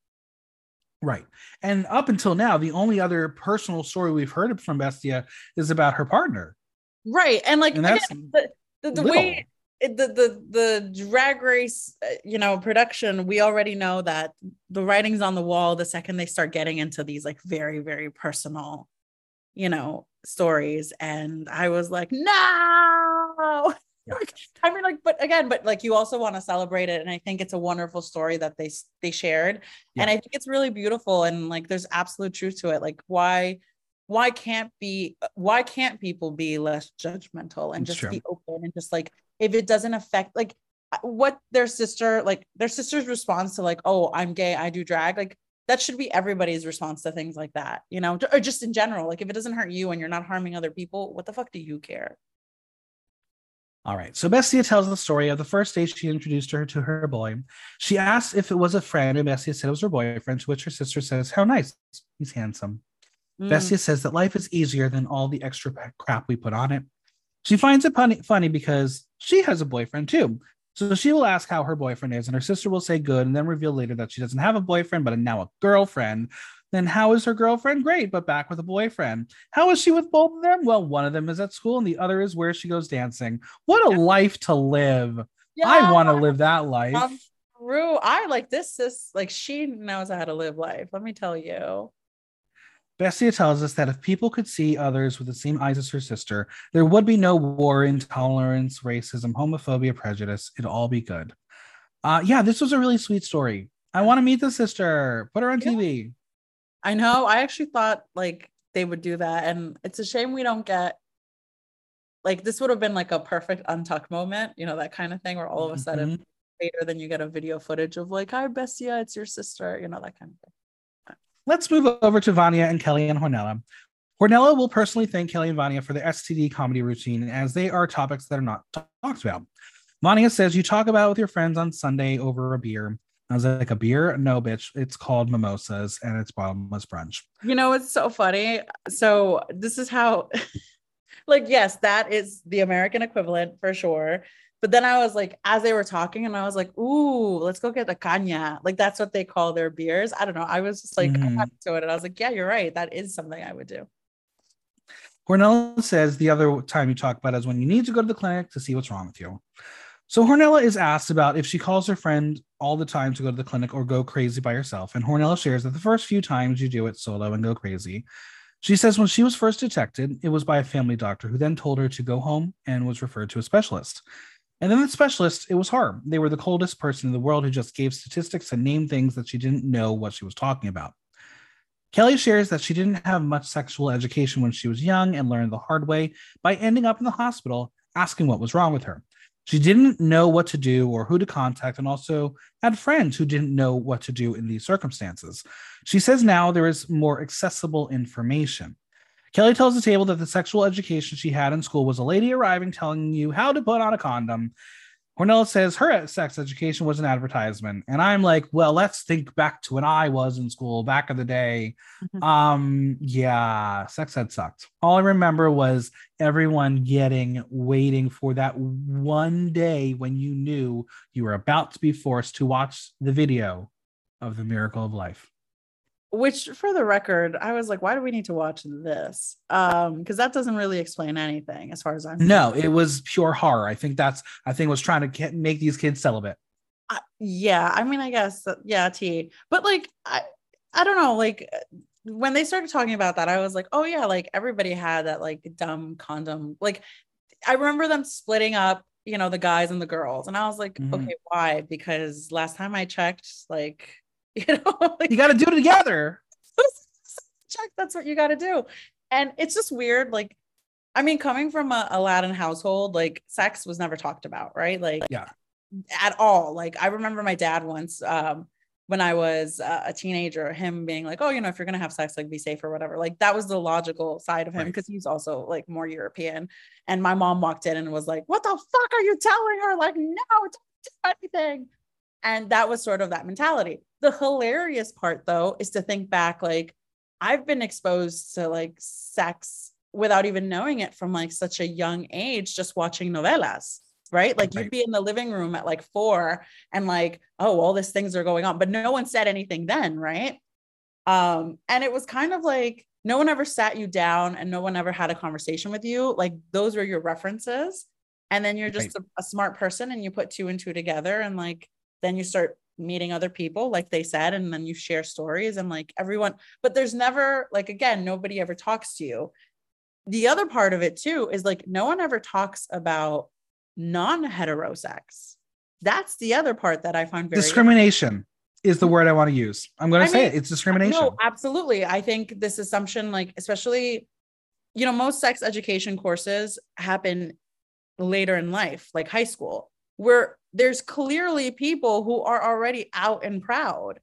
Right. And up until now, the only other personal story we've heard from Bestia is about her partner. Right. And like and that's again, the, the, the way the, the the drag race uh, you know production we already know that the writing's on the wall the second they start getting into these like very very personal you know stories and i was like no yeah. I mean, like, but again, but like you also want to celebrate it. And I think it's a wonderful story that they they shared. Yeah. And I think it's really beautiful. And like there's absolute truth to it. Like, why why can't be why can't people be less judgmental and just be open and just like if it doesn't affect like what their sister like their sister's response to like, oh, I'm gay, I do drag, like that should be everybody's response to things like that, you know, or just in general. Like if it doesn't hurt you and you're not harming other people, what the fuck do you care? All right. So Bestia tells the story of the first day she introduced her to her boy. She asks if it was a friend, and Bestia said it was her boyfriend, to which her sister says, How nice. He's handsome. Mm. Bestia says that life is easier than all the extra crap we put on it. She finds it funny, funny because she has a boyfriend too. So she will ask how her boyfriend is, and her sister will say good, and then reveal later that she doesn't have a boyfriend, but now a girlfriend then how is her girlfriend? Great, but back with a boyfriend. How is she with both of them? Well, one of them is at school and the other is where she goes dancing. What a yeah. life to live. Yeah. I want to live that life. Um, true. I like this sis like she knows how to live life. Let me tell you. Bestia tells us that if people could see others with the same eyes as her sister, there would be no war, intolerance, racism, homophobia, prejudice. It'd all be good. Uh, yeah, this was a really sweet story. I want to meet the sister. Put her on yeah. TV. I know. I actually thought like they would do that. And it's a shame we don't get like this would have been like a perfect untuck moment, you know, that kind of thing where all of a sudden mm-hmm. later then you get a video footage of like, hi Bestia, it's your sister, you know, that kind of thing. Let's move over to Vania and Kelly and Hornella. Hornella will personally thank Kelly and Vania for the STD comedy routine as they are topics that are not talked about. Vania says, You talk about with your friends on Sunday over a beer. I was like, a beer? No, bitch. It's called mimosas and it's bottomless brunch. You know, it's so funny. So this is how, like, yes, that is the American equivalent for sure. But then I was like, as they were talking, and I was like, ooh, let's go get the caña. Like, that's what they call their beers. I don't know. I was just like, mm-hmm. to it. And I was like, yeah, you're right. That is something I would do. Hornella says the other time you talk about is when you need to go to the clinic to see what's wrong with you. So Hornella is asked about if she calls her friend all the time to go to the clinic or go crazy by herself. And Hornella shares that the first few times you do it solo and go crazy. She says when she was first detected, it was by a family doctor who then told her to go home and was referred to a specialist. And then the specialist, it was her. They were the coldest person in the world who just gave statistics and named things that she didn't know what she was talking about. Kelly shares that she didn't have much sexual education when she was young and learned the hard way by ending up in the hospital asking what was wrong with her. She didn't know what to do or who to contact, and also had friends who didn't know what to do in these circumstances. She says now there is more accessible information. Kelly tells the table that the sexual education she had in school was a lady arriving telling you how to put on a condom Hornella says her sex education was an advertisement. And I'm like, well, let's think back to when I was in school back in the day. Mm-hmm. Um, yeah, sex ed sucked. All I remember was everyone getting waiting for that one day when you knew you were about to be forced to watch the video of the miracle of life. Which for the record, I was like, why do we need to watch this? Um, because that doesn't really explain anything as far as I'm no, it was pure horror. I think that's I think was trying to make these kids celibate. Uh, yeah, I mean, I guess yeah, T. But like, I I don't know, like when they started talking about that, I was like, oh yeah, like everybody had that like dumb condom. Like I remember them splitting up, you know, the guys and the girls, and I was like, mm-hmm. okay, why? Because last time I checked, like You know, like, you got to do it together. Check. That's what you got to do. And it's just weird. Like, I mean, coming from a Latin household, like sex was never talked about, right? Like, yeah, at all. Like, I remember my dad once, um, when I was uh, a teenager, him being like, "Oh, you know, if you're gonna have sex, like be safe or whatever." Like that was the logical side of him because right. he's also like more European. And my mom walked in and was like, "What the fuck are you telling her? Like, no, don't do anything." And that was sort of that mentality. The hilarious part, though, is to think back like, I've been exposed to like sex without even knowing it from like such a young age, just watching novelas, right? Like right. you'd be in the living room at like four and like, oh, all these things are going on, but no one said anything then, right? Um, and it was kind of like no one ever sat you down and no one ever had a conversation with you. Like those were your references. And then you're just right. a, a smart person and you put two and two together and like then you start meeting other people like they said and then you share stories and like everyone but there's never like again nobody ever talks to you. The other part of it too is like no one ever talks about non-heterosex that's the other part that i find very discrimination is the hmm. word i want to use. I'm going to say mean, it it's discrimination. no absolutely. I think this assumption like especially you know most sex education courses happen later in life like high school. Where there's clearly people who are already out and proud.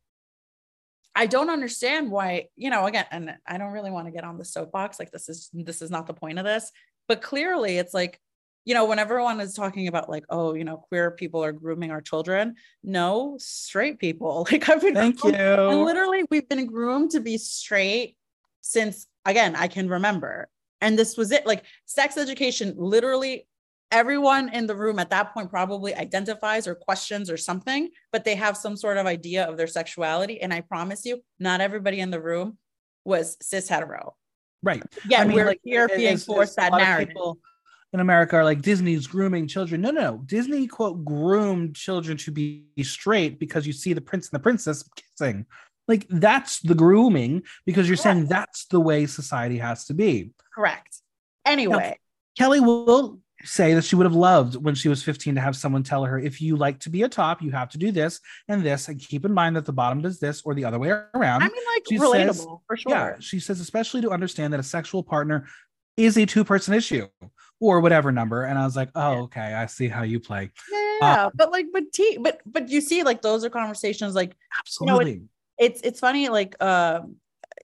I don't understand why, you know, again, and I don't really want to get on the soapbox. Like this is this is not the point of this, but clearly it's like, you know, when everyone is talking about like, oh, you know, queer people are grooming our children. No, straight people. Like I've been thank groomed, you. And literally, we've been groomed to be straight since again, I can remember. And this was it. Like sex education literally everyone in the room at that point probably identifies or questions or something, but they have some sort of idea of their sexuality. And I promise you, not everybody in the room was cis hetero. Right. Yeah, I mean, we're like, here being forced that narrative. In America, are like Disney's grooming children. No, no, no. Disney quote groomed children to be straight because you see the prince and the princess kissing. Like that's the grooming because you're Correct. saying that's the way society has to be. Correct. Anyway, now, Kelly will say that she would have loved when she was 15 to have someone tell her if you like to be a top you have to do this and this and keep in mind that the bottom does this or the other way around. I mean like she relatable says, for sure. yeah she says especially to understand that a sexual partner is a two-person issue or whatever number and i was like oh okay i see how you play. Yeah um, but like but t but but you see like those are conversations like absolutely you know, it, it's it's funny like uh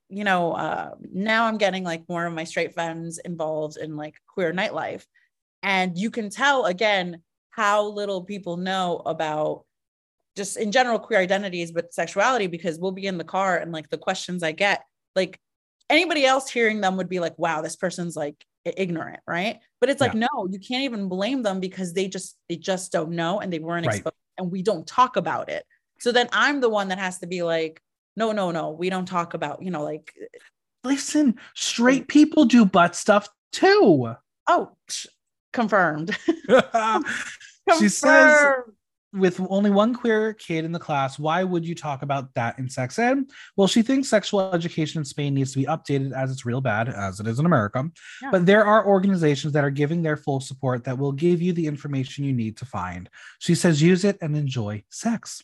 you know uh now i'm getting like more of my straight friends involved in like queer nightlife and you can tell again how little people know about just in general queer identities, but sexuality, because we'll be in the car and like the questions I get, like anybody else hearing them would be like, wow, this person's like ignorant, right? But it's like, yeah. no, you can't even blame them because they just they just don't know and they weren't right. exposed and we don't talk about it. So then I'm the one that has to be like, no, no, no, we don't talk about, you know, like listen, straight people do butt stuff too. Oh, Confirmed. she says with only one queer kid in the class, why would you talk about that in sex ed? Well, she thinks sexual education in Spain needs to be updated as it's real bad, as it is in America. Yeah. But there are organizations that are giving their full support that will give you the information you need to find. She says, use it and enjoy sex.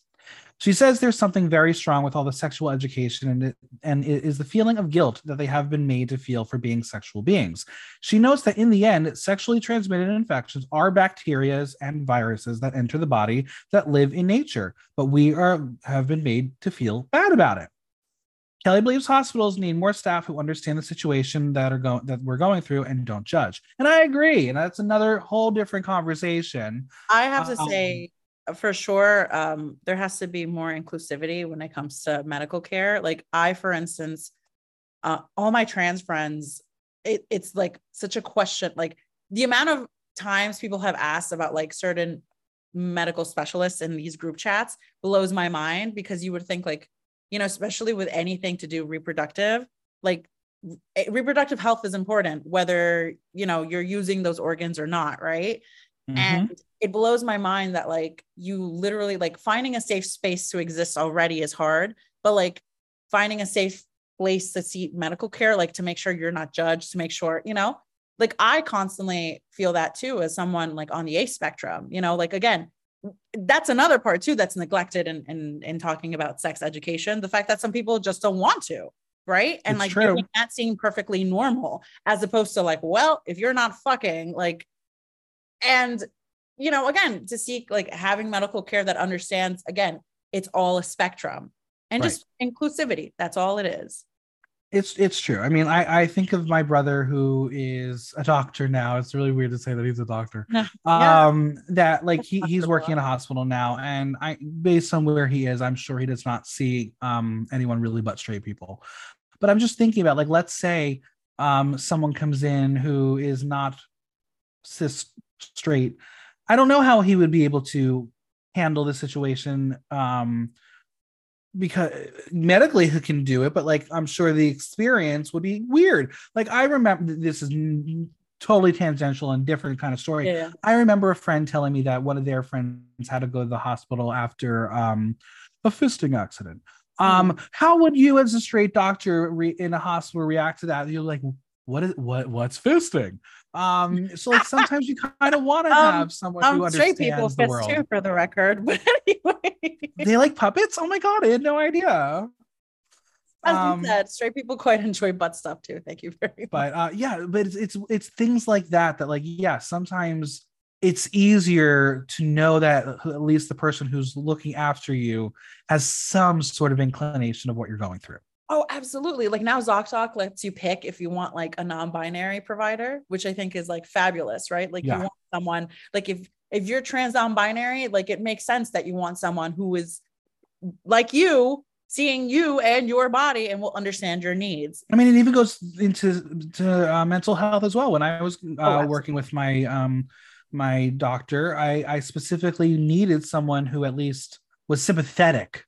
She says there's something very strong with all the sexual education, and it, and it is the feeling of guilt that they have been made to feel for being sexual beings. She notes that in the end, sexually transmitted infections are bacteria and viruses that enter the body that live in nature, but we are have been made to feel bad about it. Kelly believes hospitals need more staff who understand the situation that are going that we're going through and don't judge. And I agree. And that's another whole different conversation. I have to um, say, for sure um, there has to be more inclusivity when it comes to medical care like i for instance uh, all my trans friends it, it's like such a question like the amount of times people have asked about like certain medical specialists in these group chats blows my mind because you would think like you know, especially with anything to do reproductive, like eh, reproductive health is important, whether, you know, you're using those organs or not. Right. Mm-hmm. And it blows my mind that like you literally like finding a safe space to exist already is hard, but like finding a safe place to seek medical care, like to make sure you're not judged, to make sure, you know, like I constantly feel that too as someone like on the A spectrum, you know, like again, that's another part too that's neglected in, in in talking about sex education. The fact that some people just don't want to, right? And it's like that seem perfectly normal as opposed to like, well, if you're not fucking, like, and you know, again, to seek like having medical care that understands again, it's all a spectrum and right. just inclusivity. That's all it is. It's it's true. I mean, I I think of my brother who is a doctor now. It's really weird to say that he's a doctor. yeah. Um, that like he, he's working in a hospital now, and I based on where he is, I'm sure he does not see um anyone really but straight people. But I'm just thinking about like let's say um someone comes in who is not cis straight. I don't know how he would be able to handle the situation um because medically he can do it but like i'm sure the experience would be weird. Like i remember this is totally tangential and different kind of story. Yeah. i remember a friend telling me that one of their friends had to go to the hospital after um, a fisting accident. Um mm. how would you as a straight doctor re- in a hospital react to that? You're like what is what what's fisting um so like sometimes you kind of want to um, have someone um, who understands straight people the world too for the record but anyway they like puppets oh my god i had no idea as um, you said, straight people quite enjoy butt stuff too. Thank you very much. But uh, yeah, but it's, it's it's things like that that like yeah, sometimes it's easier to know that at least the person who's looking after you has some sort of inclination of what you're going through. Oh, absolutely. Like now ZocDoc lets you pick if you want like a non-binary provider, which I think is like fabulous, right? Like yeah. you want someone like if if you're trans non-binary, like it makes sense that you want someone who is like you seeing you and your body and will understand your needs. I mean, it even goes into to uh, mental health as well. When I was uh, oh, working with my um my doctor, I I specifically needed someone who at least was sympathetic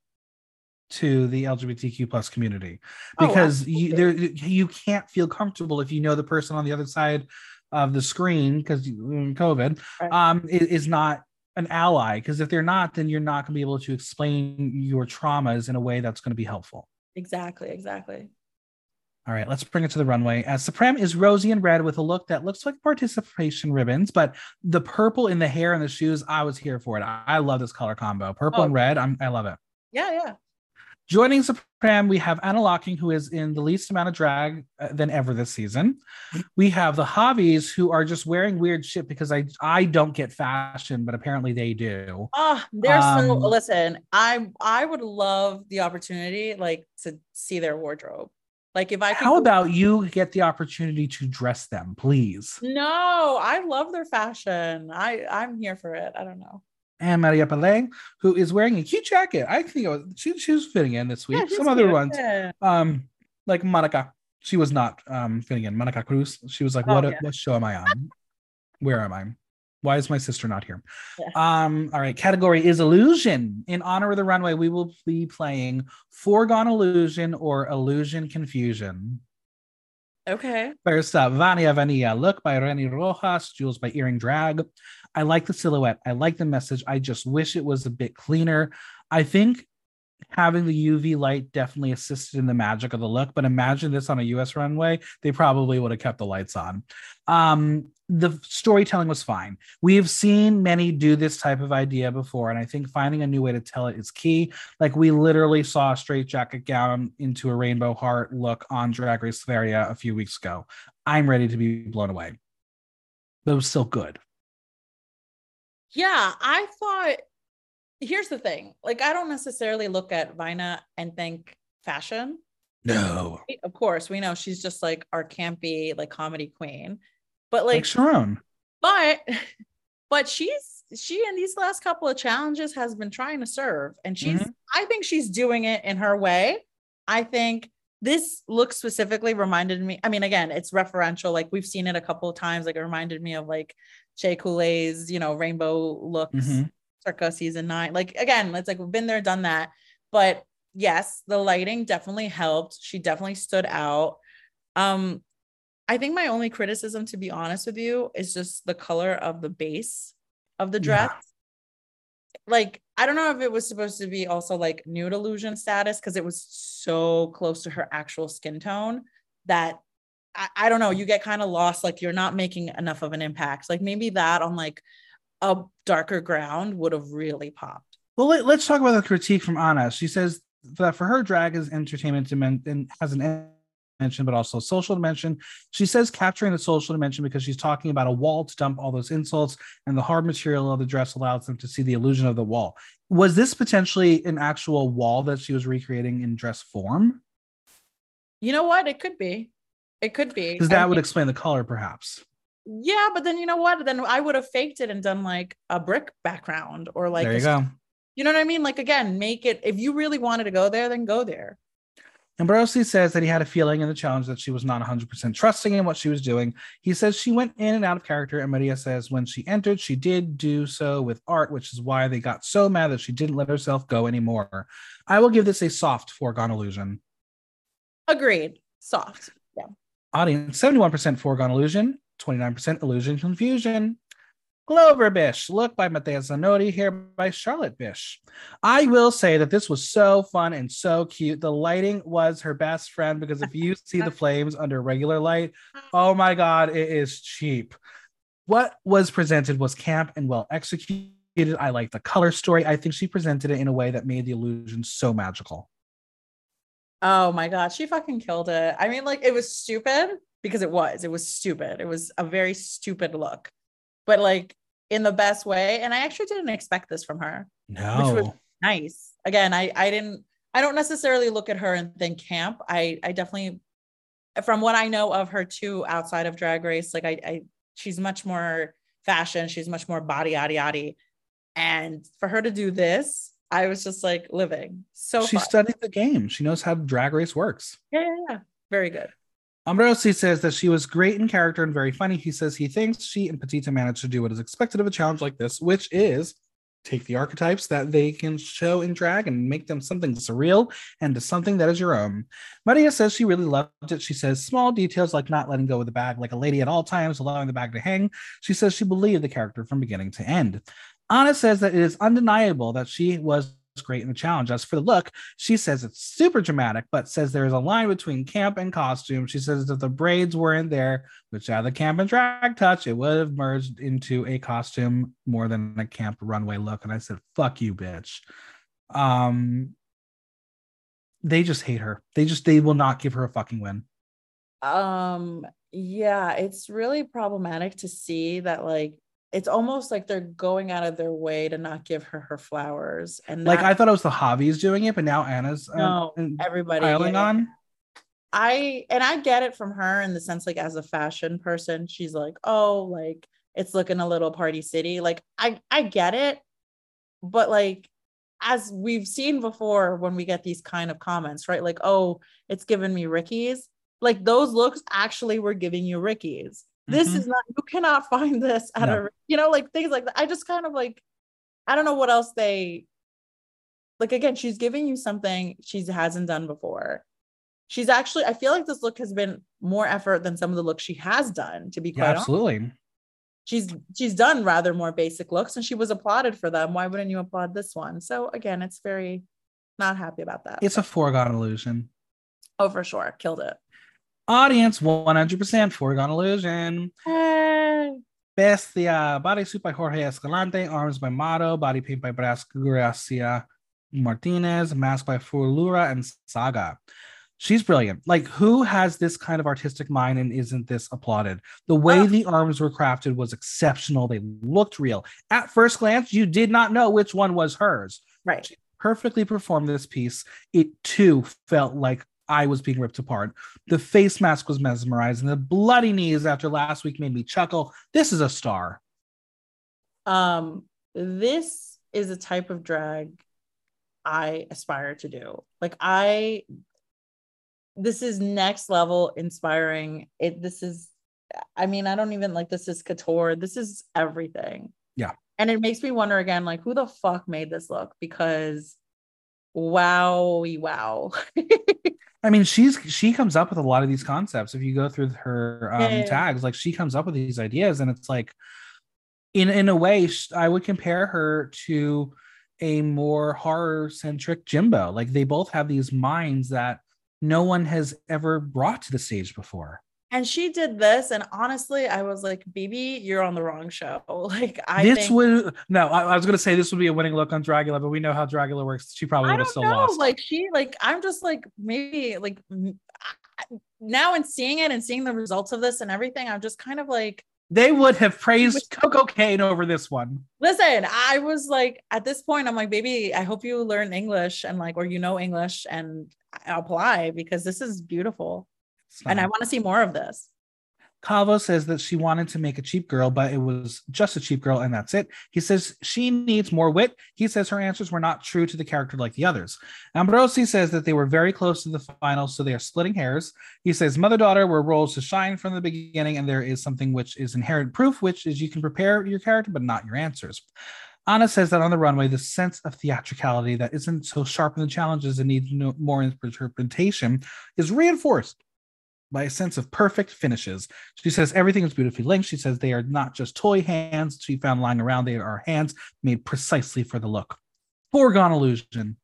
to the LGBTQ plus community oh, because oh, you there you can't feel comfortable if you know the person on the other side of the screen because mm, COVID right. um is, not an ally because if they're not then you're not going to be able to explain your traumas in a way that's going to be helpful. Exactly, exactly. All right, let's bring it to the runway. As Supremme is rosy and red with a look that looks like participation ribbons, but the purple in the hair and the shoes, I was here for it. I, I love this color combo. Purple oh. and red, I'm, I love it. Yeah, yeah. Joining Supremme, we have Ana Locking, who is in the least amount of drag uh, than ever this season. We have the Javis, who are just wearing weird shit because I I don't get fashion, but apparently they do. Oh, they're um, so listen. I I would love the opportunity, like to see their wardrobe. Like if I could- how about you get the opportunity to dress them, please? No, I love their fashion. I I'm here for it. I don't know and María Peláe, who is wearing a cute jacket. I think it was, she, she was fitting in this week. Yeah, Some other cute. ones, um, like Monica, she was not um fitting in. Monica Cruz, she was like, oh, "What yeah. what show am I on? Where am I? Why is my sister not here?" Yeah. Um, all right. Category is illusion. In honor of the runway, we will be playing Foregone Illusion or Illusion Confusion. Okay. First up, Vania Vania, look by Reni Rojas, Jules by Earring Drag. I like the silhouette. I like the message. I just wish it was a bit cleaner. I think having the UV light definitely assisted in the magic of the look, but imagine this on a US runway, they probably would have kept the lights on. Um, the storytelling was fine. We've seen many do this type of idea before, and I think finding a new way to tell it is key. Like we literally saw a straight jacket gown into a rainbow heart look on Drag Race Sverige a few weeks ago. I'm ready to be blown away. But it was still good. Yeah, I thought here's the thing. Like I don't necessarily look at Vania and think fashion. No. Of course, we know she's just like our campy like comedy queen but like, like Sharon. But but she's she in these last couple of challenges has been trying to serve and she's mm-hmm. I think she's doing it in her way. I think this look specifically reminded me. I mean, again, it's referential. Like we've seen it a couple of times. Like it reminded me of like Shea Couleé's, you know, rainbow looks mm-hmm. circa season nine. Like again, it's like we've been there, done that. But yes, the lighting definitely helped. She definitely stood out. Um, I think my only criticism, to be honest with you, is just the color of the base of the dress. Yeah. Like, I don't know if it was supposed to be also like nude illusion status because it was so close to her actual skin tone that I, I don't know, you get kind of lost. Like, you're not making enough of an impact. Like, maybe that on like a darker ground would have really popped. Well, let, us talk about the critique from Ana. She says that for her, drag is entertainment and has an dimension, but also social dimension. She says capturing the social dimension because she's talking about a wall to dump all those insults, and the hard material of the dress allows them to see the illusion of the wall. Was this potentially an actual wall that she was recreating in dress form? You know what? It could be. It could be. Because that I would explain the color, perhaps. Yeah, but then you know what? Then I would have faked it and done like a brick background or like there you a, go. You know what I mean? Like again, make it if you really wanted to go there, then go there. And Ambrossi says that he had a feeling in the challenge that she was not 100% trusting in what she was doing. He says she went in and out of character, and Maria says when she entered, she did do so with art, which is why they got so mad that she didn't let herself go anymore. I will give this a soft foregone illusion. Agreed. Soft. Yeah. Audience 71% foregone illusion, 29% illusion confusion. Clover Bish, look by Matthias Zanotti, here by Charlotte Bish. I will say that this was so fun and so cute. The lighting was her best friend because if you see the flames under regular light, oh my God, it is cheap. What was presented was camp and well executed. I like the color story. I think she presented it in a way that made the illusion so magical. Oh my God, she fucking killed it. I mean, like, it was stupid because it was. It was stupid. It was a very stupid look but like in the best way. And I actually didn't expect this from her. No. Which was nice. Again, I I didn't I don't necessarily look at her and think camp. I I definitely from what I know of her too outside of drag race, like I I she's much more fashion, she's much more body yaddy yaddy. And for her to do this, I was just like living. So she fun. studied the game. She knows how drag race works. Yeah, yeah, yeah. Very good. Ambrossi says that she was great in character and very funny. He says he thinks she and Pitita managed to do what is expected of a challenge like this, which is take the archetypes that they can show in drag and make them something surreal and to something that is your own. Maria says she really loved it. She says small details like not letting go of the bag like a lady at all times, allowing the bag to hang. She says she believed the character from beginning to end. Ana says that it is undeniable that she was great in the challenge. As for the look, she says it's super dramatic, but says there is a line between camp and costume. She says if the braids weren't there, which had the camp and drag touch, it would have merged into a costume more than a camp runway look. And I said, fuck you, bitch. Um they just hate her. They just they will not give her a fucking win. Um yeah, it's really problematic to see that like it's almost like they're going out of their way to not give her her flowers. And like I thought it was the Javi's doing it, but now Ana's uh, no everybody piling yeah. on. I and I get it from her in the sense like as a fashion person, she's like, oh, like it's looking a little party city. Like I I get it, but like as we've seen before when we get these kind of comments, right? Like, oh, it's giving me Ricky's. Like those looks actually were giving you Ricky's. This mm-hmm. is not, you cannot find this at no. a, you know, like things like that. I just kind of like, I don't know what else they, like, again, she's giving you something she hasn't done before. She's actually, I feel like this look has been more effort than some of the looks she has done, to be quite yeah, absolutely. Honest. She's she's done rather more basic looks and she was applauded for them. Why wouldn't you applaud this one? So again, it's very not happy about that. It's a foregone illusion. Oh, for sure. Killed it. Audience 100% foregone illusion. Hey. Bestia, bodysuit by Jorge Escalante, arms by Mato, body paint by Bras Gracia Martinez, mask by Furlura and Saga. She's brilliant. Like, who has this kind of artistic mind and isn't this applauded? The way uh, the arms were crafted was exceptional. They looked real. At first glance, you did not know which one was hers. Right. She perfectly performed this piece. It too felt like I was being ripped apart. The face mask was mesmerizing. The bloody knees after last week made me chuckle. This is a star. Um, this is a type of drag I aspire to do. Like I this is next level inspiring. It this is I mean, I don't even like this is couture. This is everything. Yeah. And it makes me wonder again, like, who the fuck made this look? Because wowie wow. I mean, she's she comes up with a lot of these concepts. If you go through her um, Yeah. tags, like she comes up with these ideas, and it's like, in in a way, I would compare her to a more horror centric Jimbo. Like they both have these minds that no one has ever brought to the stage before. And she did this, and honestly, I was like, "Baby, you're on the wrong show." Like I this think would no, I, I was gonna say this would be a winning look on Dragula, but we know how Dragula works. She probably would have still know. lost. Like she, like I'm just like maybe like now and seeing it and seeing the results of this and everything, I'm just kind of like, they would have praised Koco Caine over this one. listen. I was like, at this point, I'm like, baby, I hope you learn English and like, or you know English and uh, apply because this is beautiful, and I want to see more of this. Calvo says that she wanted to make a cheap girl, but it was just a cheap girl, and that's it. He says she needs more wit. He says her answers were not true to the character like the others. Ambrossi says that they were very close to the final, so they are splitting hairs. He says mother daughter were roles to shine from the beginning, and there is something which is inherent proof, which is you can prepare your character, but not your answers. Ana says that on the runway, the sense of theatricality that isn't so sharp in the challenges and needs no, more interpretation is reinforced by a sense of perfect finishes. She says everything is beautifully linked. She says they are not just toy hands she found lying around, they are hands made precisely for the look. Foregone illusion.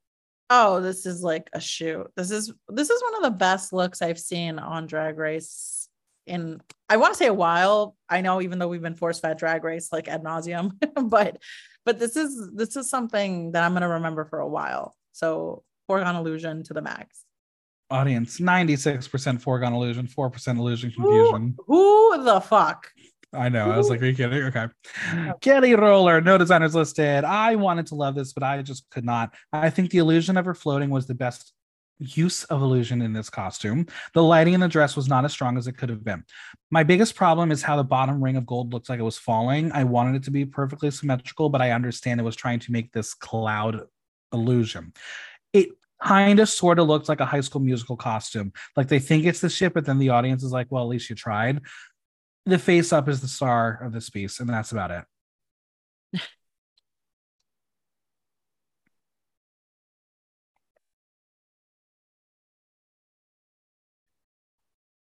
Oh, this is like a shoot. This is this is one of the best looks I've seen on Drag Race in I want to say a while. I know even though we've been forced fed Drag Race like ad nauseum, but but this is this is something that I'm gonna remember for a while. So foregone illusion to the max. Audience 96% foregone illusion, 4% illusion confusion. Who, who the fuck? I know. I was like, are you kidding? Okay. Kelly Roller, no designers listed. I wanted to love this, but I just could not. I think the illusion of her floating was the best use of illusion in this costume. The lighting in the dress was not as strong as it could have been. My biggest problem is how the bottom ring of gold looks like it was falling. I wanted it to be perfectly symmetrical, but I understand it was trying to make this cloud illusion. It kind of sort of looks like a high school musical costume. Like they think it's the ship, but then the audience is like, well, at least you tried. The face up is the star of this piece, and that's about it.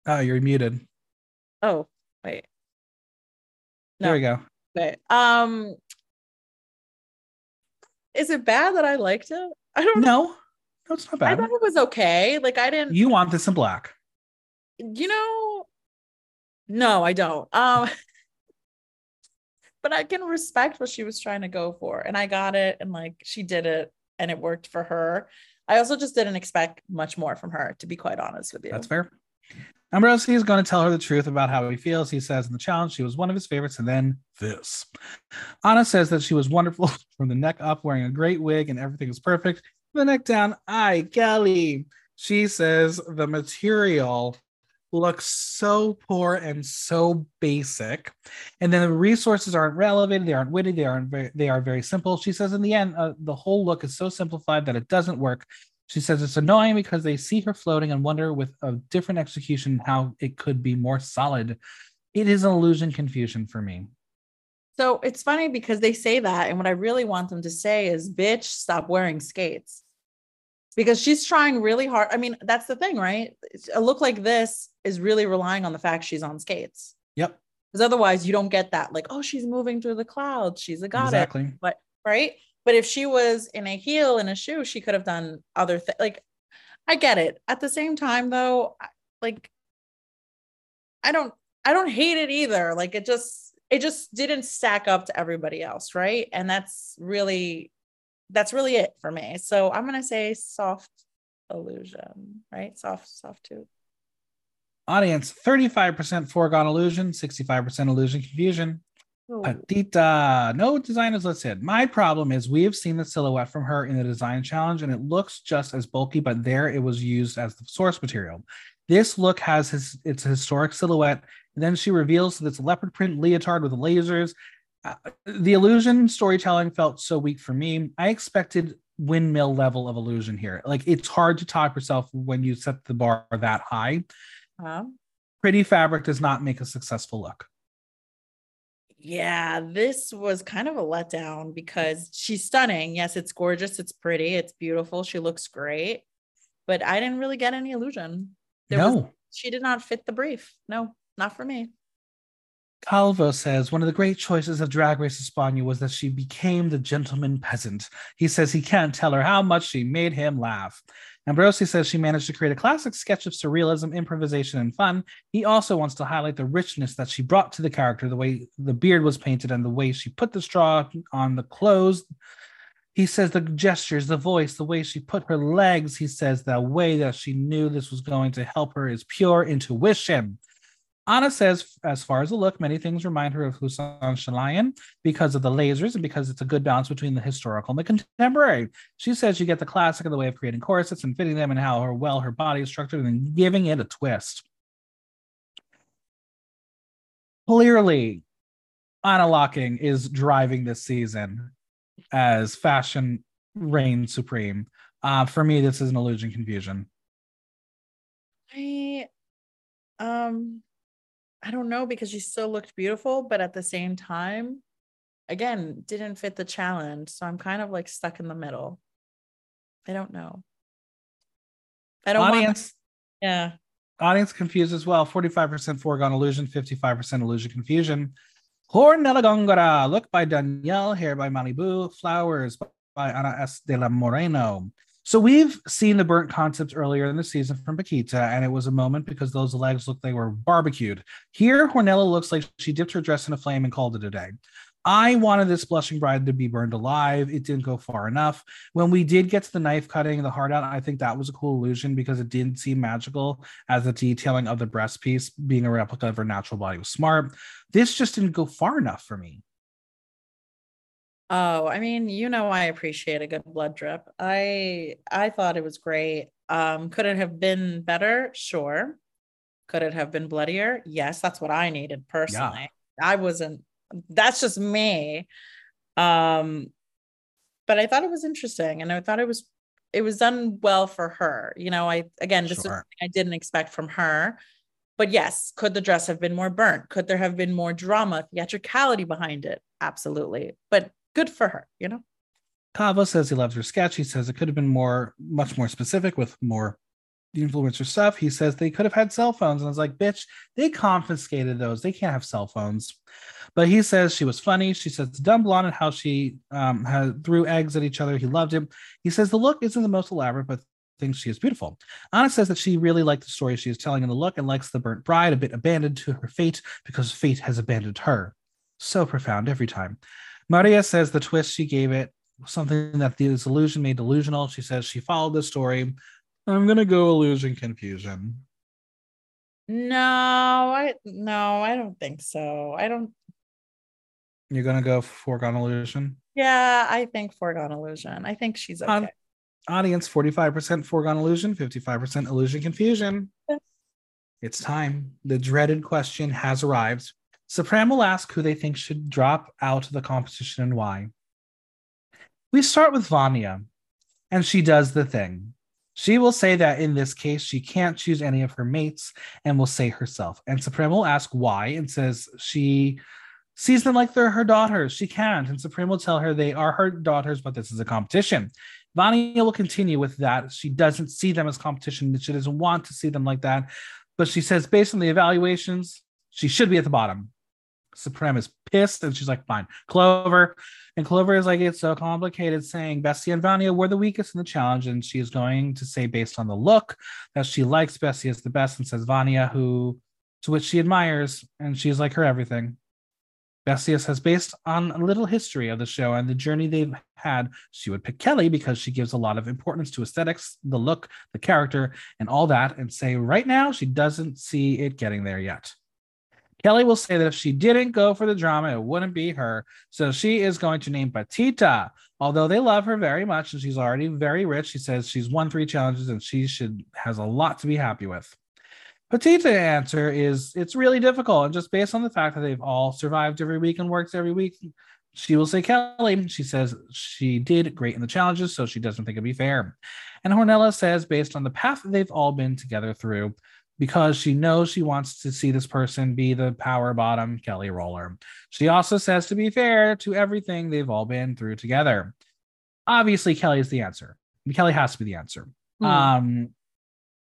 Oh, you're muted. Oh, wait. There we go. Okay. Um is it bad that I liked it? I don't know. No, no, it's not bad. I thought it was okay. Like I didn't You want this in black. you know no i don't um but i can respect what she was trying to go for and i got it and like she did it and it worked for her i also just didn't expect much more from her to be quite honest with you That's fair. Ambrossi is going to tell her the truth about how he feels. He says in the challenge she was one of his favorites, and then this. Ana says that she was wonderful from the neck up, wearing a great wig, and everything was perfect. The neck down, I Kelly. She says the material looks so poor and so basic, and then the resources aren't relevant. They aren't witty. They aren't. Very, they are very simple. She says in the end, uh, the whole look is so simplified that it doesn't work. She says it's annoying because they see her floating and wonder with a different execution how it could be more solid. It is an illusion confusion for me. So it's funny because they say that and what i really want them to say is bitch stop wearing skates because she's trying really hard i mean that's the thing right a look like this is really relying on the fact she's on skates Yep, because otherwise you don't get that like oh she's moving through the clouds she's a goddess exactly. But right? But if she was in a heel and a shoe, she could have done other things. Like, I get it. At the same time, though, like, I don't, I don't hate it either. Like, it just, it just didn't stack up to everybody else, right? And that's really, that's really it for me. So I'm gonna say soft illusion, right? Soft, soft too. Audience 35% foregone illusion, 65% illusion confusion. Pitita, no designers listed. My problem is we have seen the silhouette from her in the design challenge and it looks just as bulky, but there it was used as the source material. This look has his its historic silhouette, and then she reveals that it's leopard print leotard with lasers. Uh, the illusion storytelling felt so weak for me. I expected windmill level of illusion here. Like it's hard to top yourself when you set the bar that high. Huh? Pretty fabric does not make a successful look. Yeah, this was kind of a letdown because she's stunning. Yes, it's gorgeous, it's pretty, it's beautiful. She looks great, but I didn't really get any illusion. There no. was, she did not fit the brief. No, not for me. Calvo says one of the great choices of Drag Race España was that she became the gentleman peasant. He says he can't tell her how much she made him laugh. Ambrossi says she managed to create a classic sketch of surrealism, improvisation, and fun. He also wants to highlight the richness that she brought to the character, the way the beard was painted and the way she put the straw on the clothes. He says the gestures, the voice, the way she put her legs. He says the way that she knew this was going to help her is pure intuition. Ana says, as far as the look, many things remind her of Hussein Chalayan because of the lasers and because it's a good balance between the historical and the contemporary. She says you get the classic in the way of creating corsets and fitting them and how her, well her body is structured and giving it a twist. Clearly, Ana Locking is driving this season as fashion reigns supreme. Uh, for me, this is an illusion confusion. I um I don't know because she still looked beautiful, but at the same time, again, didn't fit the challenge. So I'm kind of like stuck in the middle. I don't know. I don't audience. Want... yeah. Audience confused as well. 45% foregone illusion, 55% illusion confusion. Hornella Gongora, look by Danielle, hair by Malibu, flowers by Ana S. de la Moreno. So we've seen the burnt concept earlier in the season from Pakita, and it was a moment because those legs looked they were barbecued. Here, Hornella looks like she dipped her dress in a flame and called it a day. I wanted this blushing bride to be burned alive. It didn't go far enough. When we did get to the knife cutting the heart out, I think that was a cool illusion because it didn't seem magical as the detailing of the breast piece being a replica of her natural body was smart. This just didn't go far enough for me. Oh, I mean, you know I appreciate a good blood drip. I I thought it was great. Um, could it have been better? Sure. Could it have been bloodier? Yes, that's what I needed personally. Yeah. I wasn't that's just me. Um, but I thought it was interesting and I thought it was it was done well for her. You know, I again, this sure. I didn't expect from her. But yes, could the dress have been more burnt? Could there have been more drama, theatricality behind it? Absolutely. But good for her, you know? Calvo says he loves her sketch. He says it could have been more, much more specific with more influencer stuff. He says they could have had cell phones. And I was like, bitch, they confiscated those. They can't have cell phones. But he says she was funny. She says dumb blonde and how she um, had, threw eggs at each other. He loved him. He says the look isn't the most elaborate, but thinks she is beautiful. Ana says that she really liked the story she is telling in the look and likes the burnt bride, a bit abandoned to her fate because fate has abandoned her. So profound every time. Maria says the twist she gave it something that the illusion made delusional. She says she followed the story. I'm gonna go illusion confusion. No, I no, I don't think so. I don't. You're gonna go foregone illusion. Yeah, I think foregone illusion. I think she's okay. Um, audience 45% foregone illusion, 55% illusion confusion. It's time. The dreaded question has arrived. Supremme will ask who they think should drop out of the competition and why. We start with Vania, and she does the thing. She will say that in this case, she can't choose any of her mates and will say herself. And Supremme will ask why and says she sees them like they're her daughters. She can't. And Supremme will tell her they are her daughters, but this is a competition. Vania will continue with that. She doesn't see them as competition. She doesn't want to see them like that. But she says, based on the evaluations, she should be at the bottom. Supremme is pissed and she's like, fine. Clover. And Clover is like, it's so complicated saying Bestia and Vania were the weakest in the challenge. And she is going to say, based on the look, that she likes Bestia as the best and says Vania, who to which she admires, and she's like her everything. Bestia says, based on a little history of the show and the journey they've had, she would pick Kelly because she gives a lot of importance to aesthetics, the look, the character, and all that, and say right now she doesn't see it getting there yet. Kelly will say that if she didn't go for the drama, it wouldn't be her. So she is going to name Pitita. Although they love her very much and she's already very rich, she says she's won three challenges and she should has a lot to be happy with. Pitita answer is it's really difficult. And just based on the fact that they've all survived every week and worked every week, she will say Kelly. She says she did great in the challenges, so she doesn't think it'd be fair. And Hornella says, based on the path that they've all been together through, because she knows she wants to see this person be the power bottom Kelly roller. She also says to be fair to everything they've all been through together. Obviously, Kelly is the answer. Kelly has to be the answer. Hmm. Um,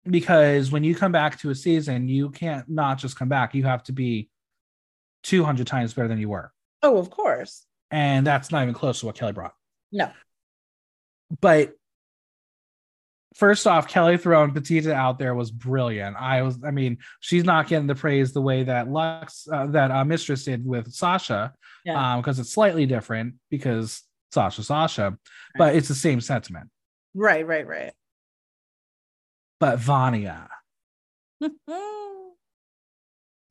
because when you come back to a season, you can't not just come back. You have to be 200 times better than you were. Oh, of course. And that's not even close to what Kelly brought. No. But first off, Kelly throwing Pitita out there was brilliant. I was, I mean, she's not getting the praise the way that Lux, uh, that uh, Mistress did with Sasha, Yeah. um, because it's slightly different because Sasha, Sasha, but it's the same sentiment. Right, right, right. But Vania,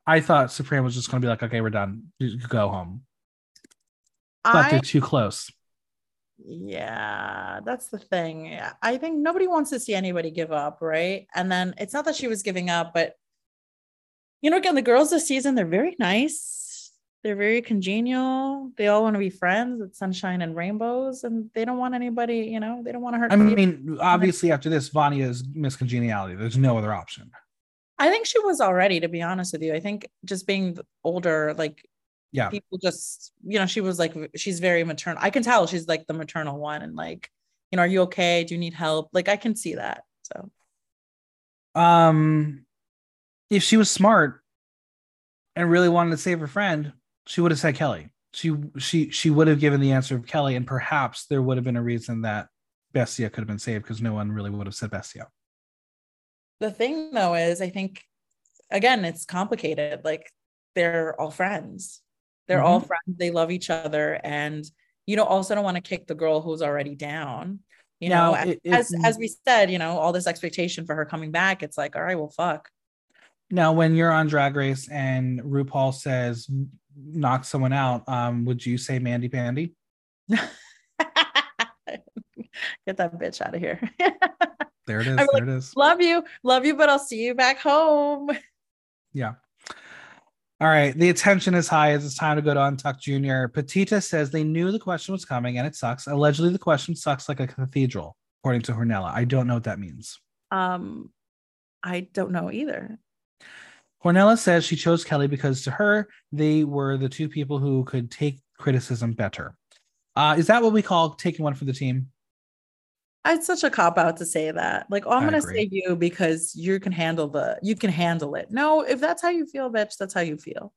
I thought Supremme was just going to be like, okay, we're done, go home, but I they're too close. Yeah, that's the thing. I think nobody wants to see anybody give up, right? And then it's not that she was giving up, but you know, again, the girls this season, they're very nice. They're very congenial. They all want to be friends. It's sunshine and rainbows, and they don't want anybody, you know, they don't want to hurt. I people. mean, obviously, after this, Vania is Miss Congeniality. There's no other option. I think she was already, to be honest with you. I think just being older, like Yeah. people just, you know, she was like, she's very maternal. I can tell she's like the maternal one, and like, you know, are you okay? Do you need help? Like, I can see that. So. Um, if she was smart and really wanted to save her friend, she would have said Kelly. She she she would have given the answer of Kelly, and perhaps there would have been a reason that Bestia could have been saved because no one really would have said Bestia. the thing though is i think again it's complicated like they're all friends they're all Mm-hmm. friends they love each other and you know also don't want to kick the girl who's already down you Now, know it- as it- as we said you know all this expectation for her coming back it's like all right well fuck Now, when you're on Drag Race and RuPaul says knock someone out, um, would you say Mandy Pandy? get that bitch out of here There it is. There it is. love you love you but i'll see you back home Yeah. All right. The attention is high as it's time to go to Untuck Jr. Pitita says they knew the question was coming and it sucks. Allegedly, the question sucks like a cathedral, according to Hornella. I don't know what that means. um i don't know either Hornella says she chose Kelly because to her, they were the two people who could take criticism better. Uh, is that what we call taking one for the team? It's such a cop out to say that. Like, oh, I'm I gonna agree. save you because you can handle the you can handle it. No, if that's how you feel, bitch, that's how you feel.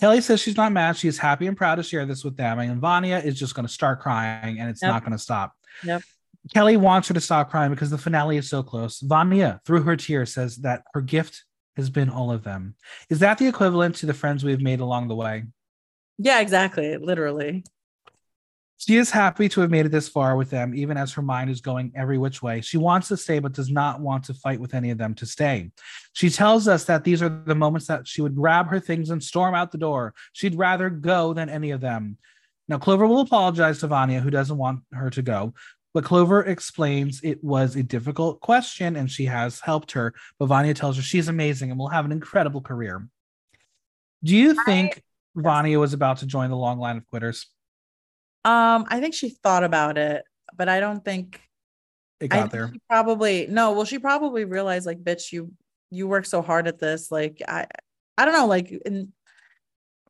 Kelly says she's not mad. She's happy and proud to share this with them. And Vania is just going to start crying and it's Yep. not going to stop. Yep. Kelly wants her to stop crying because the finale is so close. Vania, through her tears, says that her gift has been all of them. Is that the equivalent to the friends we've made along the way? Yeah, exactly. Literally. She is happy to have made it this far with them, even as her mind is going every which way. She wants to stay, but does not want to fight with any of them to stay. She tells us that these are the moments that she would grab her things and storm out the door. She'd rather go than any of them. Now, Clover will apologize to Vania, who doesn't want her to go. But Clover explains it was a difficult question and she has helped her. But Vania tells her she's amazing and will have an incredible career. Do you think Vania was about to join the long line of quitters? Um, I think she thought about it, but I don't think It got there. she probably no, well, she probably realized like, bitch, you you work so hard at this. Like, I I don't know, like in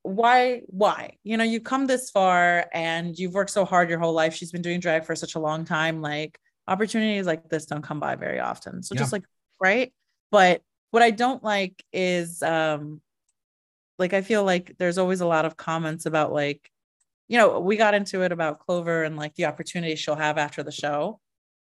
why why you know you come this far and you've worked so hard your whole life she's been doing drag for such a long time like opportunities like this don't come by very often so just like right but what i don't like is um like i feel like there's always a lot of comments about like you know we got into it about clover and like the opportunity she'll have after the show.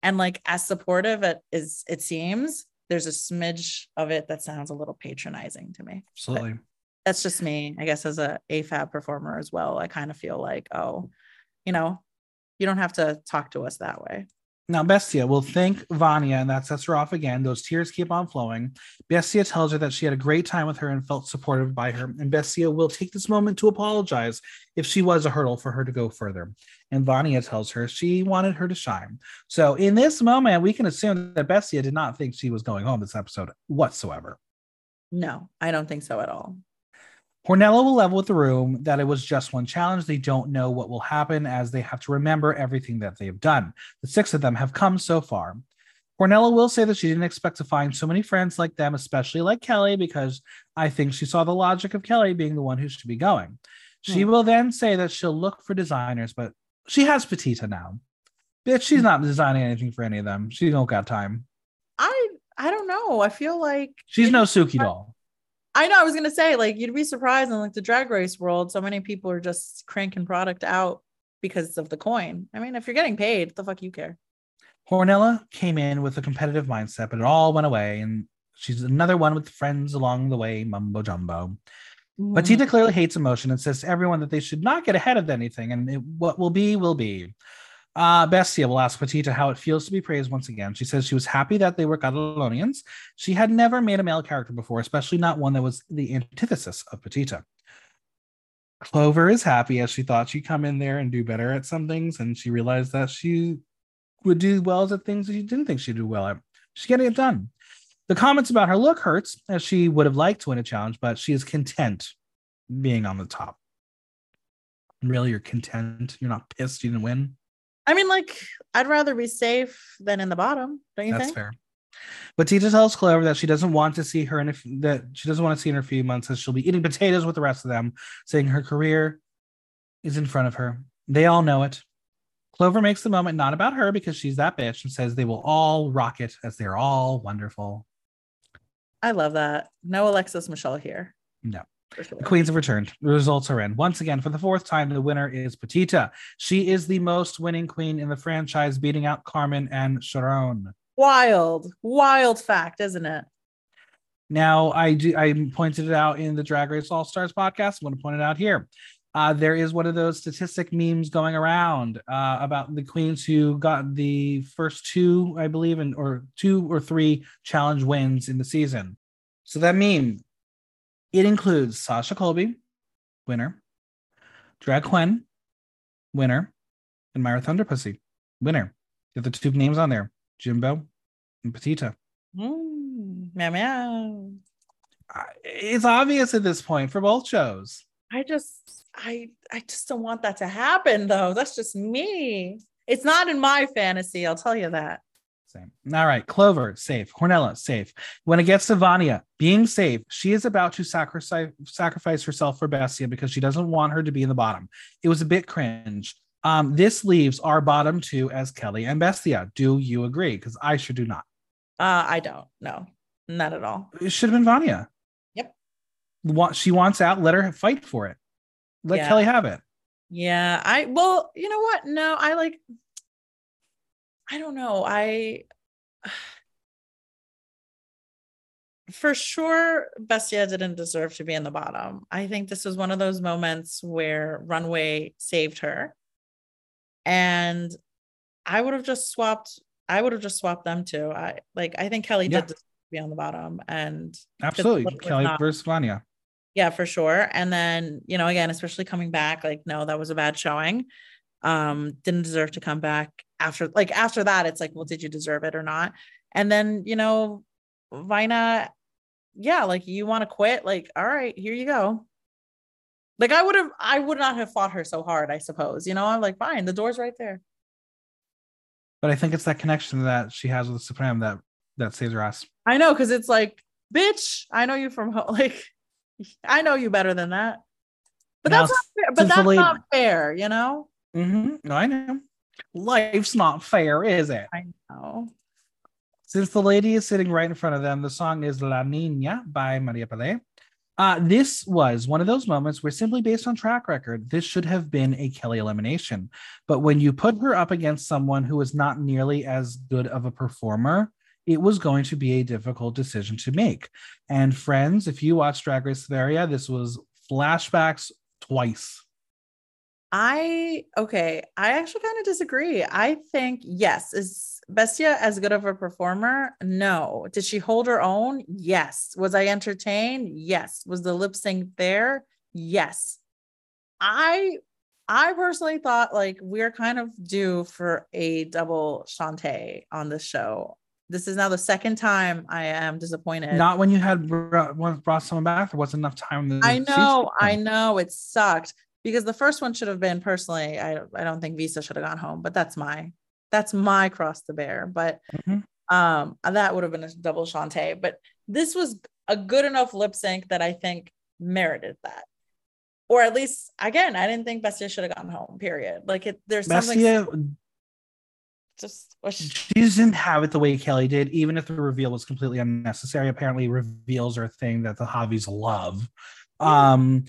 And like as supportive it is it seems there's a smidge of it that sounds a little patronizing to me. Absolutely. that's just me i guess as a afab performer as well. I kind of feel like oh you know you don't have to talk to us that way Now, Bestia will thank Vania, and that sets her off again. Those tears keep on flowing. Bestia tells her that she had a great time with her and felt supported by her. And Bestia will take this moment to apologize if she was a hurdle for her to go further. And Vania tells her she wanted her to shine. So, in this moment, we can assume that Bestia did not think she was going home this episode whatsoever. no i don't think so at all Hornella will level with the room that it was just one challenge. They don't know what will happen as they have to remember everything that they have done. The six of them have come so far. Hornella will say that she didn't expect to find so many friends like them, especially like Kelly, because I think she saw the logic of Kelly being the one who should be going. She Hmm. will then say that she'll look for designers, but she has Pitita now. Bitch, she's not designing anything for any of them. She don't got time. I I don't know. I feel like She's no Suki doll. I know. I was gonna say like you'd be surprised in like the drag race world. So many people are just cranking product out because of the coin. I mean, if you're getting paid, the fuck you care. Hornella came in with a competitive mindset, but it all went away, and she's another one with friends along the way, mumbo jumbo. Mm-hmm. Pitita clearly hates emotion and says to everyone that they should not get ahead of anything, and it, what will be will be. Uh, Bestia will ask Pitita how it feels to be praised once again. She says she was happy that they were Catalonians. She had never made a male character before, especially not one that was the antithesis of Pitita. Clover is happy as she thought she'd come in there and do better at some things, and she realized that she would do well at things that she didn't think she'd do well at. She's getting it done. The comments about her look hurts, as she would have liked to win a challenge, but she is content being on the top. Really, you're content. You're not pissed you didn't win. I mean, like I'd rather be safe than in the bottom. Don't you think? That's think? fair. Pitita tells Clover that she doesn't want to see her in a f- that she doesn't want to see in her few months as she'll be eating potatoes with the rest of them, saying her career is in front of her. They all know it. Clover makes the moment not about her because she's that bitch and says they will all rock it as they're all wonderful. I love that. No Alexis Michelle here. No. Sure. The queens have returned. The results are in. Once again, for the fourth time, the winner is Pitita. She is the most winning queen in the franchise, beating out Carmen and Sharonne. Wild, wild fact, isn't it? Now, I do, I pointed it out in the Drag Race All Stars podcast. I want to point it out here. Uh, there is one of those statistic memes going around uh, about the queens who got the first two, I believe, in or two or three challenge wins in the season. So that meme, it includes Sasha Colby, winner, Drag Queen, winner, and Myra Thunderpussy, winner. Get the two names on there, Jimbo and Pitita. Mm, meow meow. It's obvious at this point for both shows. I just, I, I just don't want that to happen, though. That's just me. It's not in my fantasy. I'll tell you that. Same. All right, Clover, safe. Hornella, safe. When it gets to Vania, being safe, she is about to sacrifice sacrifice herself for Bestia because she doesn't want her to be in the bottom. It was a bit cringe. Um, this leaves our bottom two as Kelly and Bestia. Do you agree? Because I sure do not. Uh, I don't. No, not at all. It should have been Vania. Yep. Wa- She wants out. Let her fight for it. Let Yeah. Kelly have it. Yeah, I well, you know what? No, I like I don't know. I for sure Bestia didn't deserve to be in the bottom. I think this was one of those moments where Runway saved her. And I would have just swapped I would have just swapped them too. I like I think Kelly Yeah. did deserve to be on the bottom and Absolutely. Kelly not- versus Vania. yeah, for sure. And then, you know, again, especially coming back, like, no, that was a bad showing. Um, didn't deserve to come back after, like, after that, it's like, well, did you deserve it or not? And then, you know, Vina, yeah, like, you want to quit? Like, all right, here you go. Like, I would have, I would not have fought her so hard, I suppose. You know, I'm like, fine, the door's right there. But I think it's that connection that she has with Supremme that that saves her ass. I know, because it's like, bitch, I know you from home. Like, I know you better than that. But Now, that's not fair. But that's not fair, you know? Mm-hmm. No, I know. Life's not fair, is it? I know. Since the lady is sitting right in front of them, the song is La Nina by María Peláe. Uh, this was one of those moments where, simply based on track record, this should have been a Kelly elimination. But when you put her up against someone who is not nearly as good of a performer, it was going to be a difficult decision to make. And friends, if you watch Drag Race Savaria, this was flashbacks twice. I okay. I actually kind of disagree. I think yes, is Bestia as good of a performer? No. Did she hold her own? Yes. Was I entertained? Yes. Was the lip sync there? Yes. I I personally thought like we're kind of due for a double Shantae on this show. This is now the second time I am disappointed. Not when you had brought, brought someone back, there wasn't enough time. I know, I know it sucked because the first one should have been personally. I I don't think Visa should have gone home, but that's my that's my cross to bear. But Mhm. Um, that would have been a double Shantay, but this was a good enough lip sync that I think merited that. Or at least, again, I didn't think Bestia should have gone home. Period. Like it, there's something Bestia, just was she didn't have it the way Kelly did, even if the reveal was completely unnecessary. Apparently, reveals are a thing that the Javis love. Um,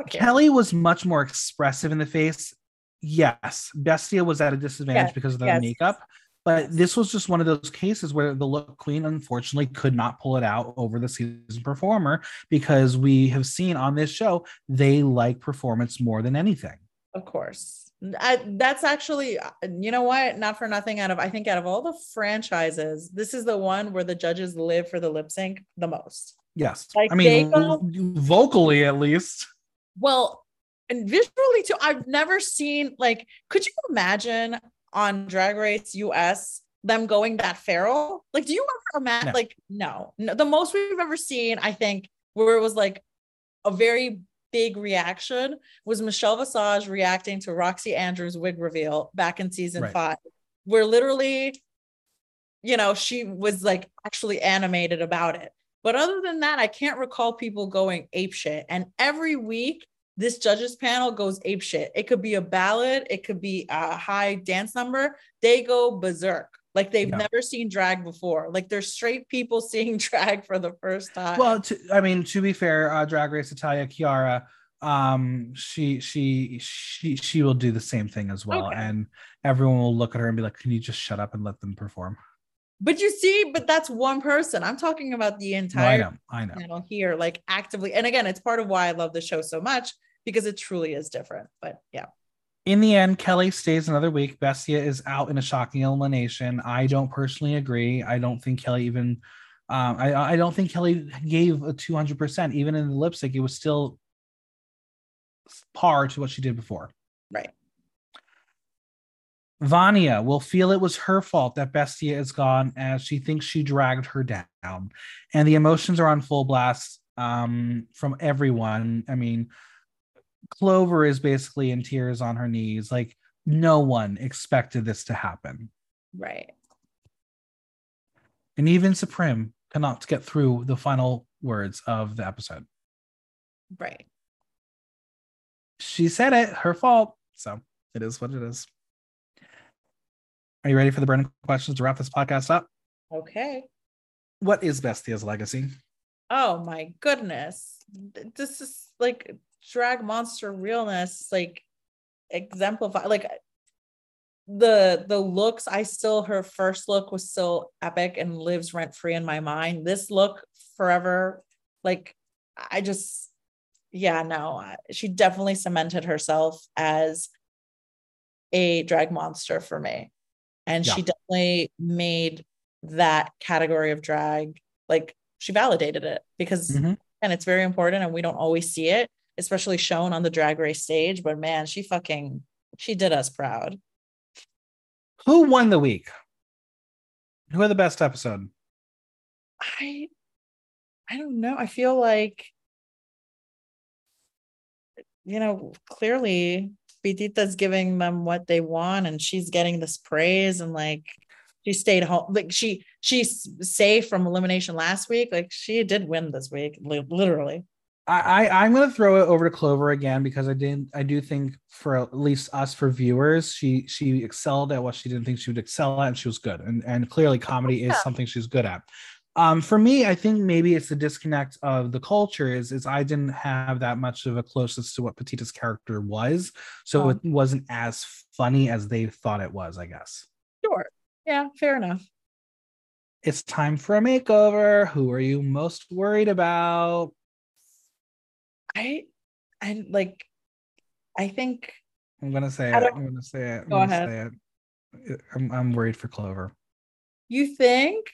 okay. Kelly was much more expressive in the face. Yes, Bestia was at a disadvantage Yes, because of the yes. makeup, but this was just one of those cases where the look queen unfortunately could not pull it out over the season performer because we have seen on this show they like performance more than anything. Of course. I, that's actually, you know what? Not for nothing. Out of I think out of all the franchises, this is the one where the judges live for the lip sync the most. Yes, Like, I mean go- vocally at least. Well, and visually too. I've never seen like. Could you imagine on Drag Race US them going that feral? Like, do you ever imagine? No. Like, no, no. The most we've ever seen, I think, where it was like a very big reaction was Michelle Visage reacting to Roxxxy Andrews' wig reveal back in season Right. five, where literally, you know, she was like actually animated about it. But other than that, I can't recall people going ape shit. And every week, this judges panel goes ape shit. It could be a ballad, it could be a high dance number. They go berserk. Like they've Yeah. never seen drag before. Like they're straight people seeing drag for the first time. Well, to, I mean, to be fair, uh, Drag Race Italia Chiara, um, she she she she will do the same thing as well, Okay. and everyone will look at her and be like, "Can you just shut up and let them perform?" But you see, but that's one person. I'm talking about the No, I entire know, I know. panel here, like actively. And again, it's part of why I love the show so much because it truly is different. But yeah, In the end, Kelly stays another week. Bestia is out in a shocking elimination. I don't personally agree. I don't think Kelly even. Um, I I don't think Kelly gave a two hundred percent. Even in the lip sync, it was still par to what she did before. right. Vania will feel it was her fault that Bestia is gone as she thinks she dragged her down. And the emotions are on full blast um, from everyone. I mean, Clover is basically in tears on her knees. Like, no one expected this to happen. Right. And even Supremme cannot get through the final words of the episode. Right. She said it, her fault. So it is what it is. Are you ready for the burning questions to wrap this podcast up? Okay. What is Bestia's legacy? Oh my goodness. This is like drag monster realness, like exemplify like the the looks I still her first look was so epic and lives rent free in my mind. This look forever like I just yeah, no. She definitely cemented herself as a drag monster for me. And she definitely made that category of drag like she validated it because Mhm. and it's very important and we don't always see it especially shown on the drag race stage but man she fucking she did us proud Who won the week? Who had the best episode? i i don't know i feel like you know clearly Pitita's giving them what they want and she's getting this praise and like she stayed home like she she's safe from elimination last week like she did win this week li- literally I, I I'm gonna throw it over to Clover again because I didn't I do think for at least us for viewers she she excelled at what she didn't think she would excel at and she was good and and clearly comedy is something she's good at. Um, for me, I think maybe it's the disconnect of the culture is is I didn't have that much of a closeness to what Pitita's character was, so Oh. it wasn't as funny as they thought it was. I guess sure yeah fair enough it's time for a makeover. Who are you most worried about? I I like I think I'm gonna say it. I'm gonna say it. I'm Go gonna ahead. say it. I'm, I'm worried for Clover. you think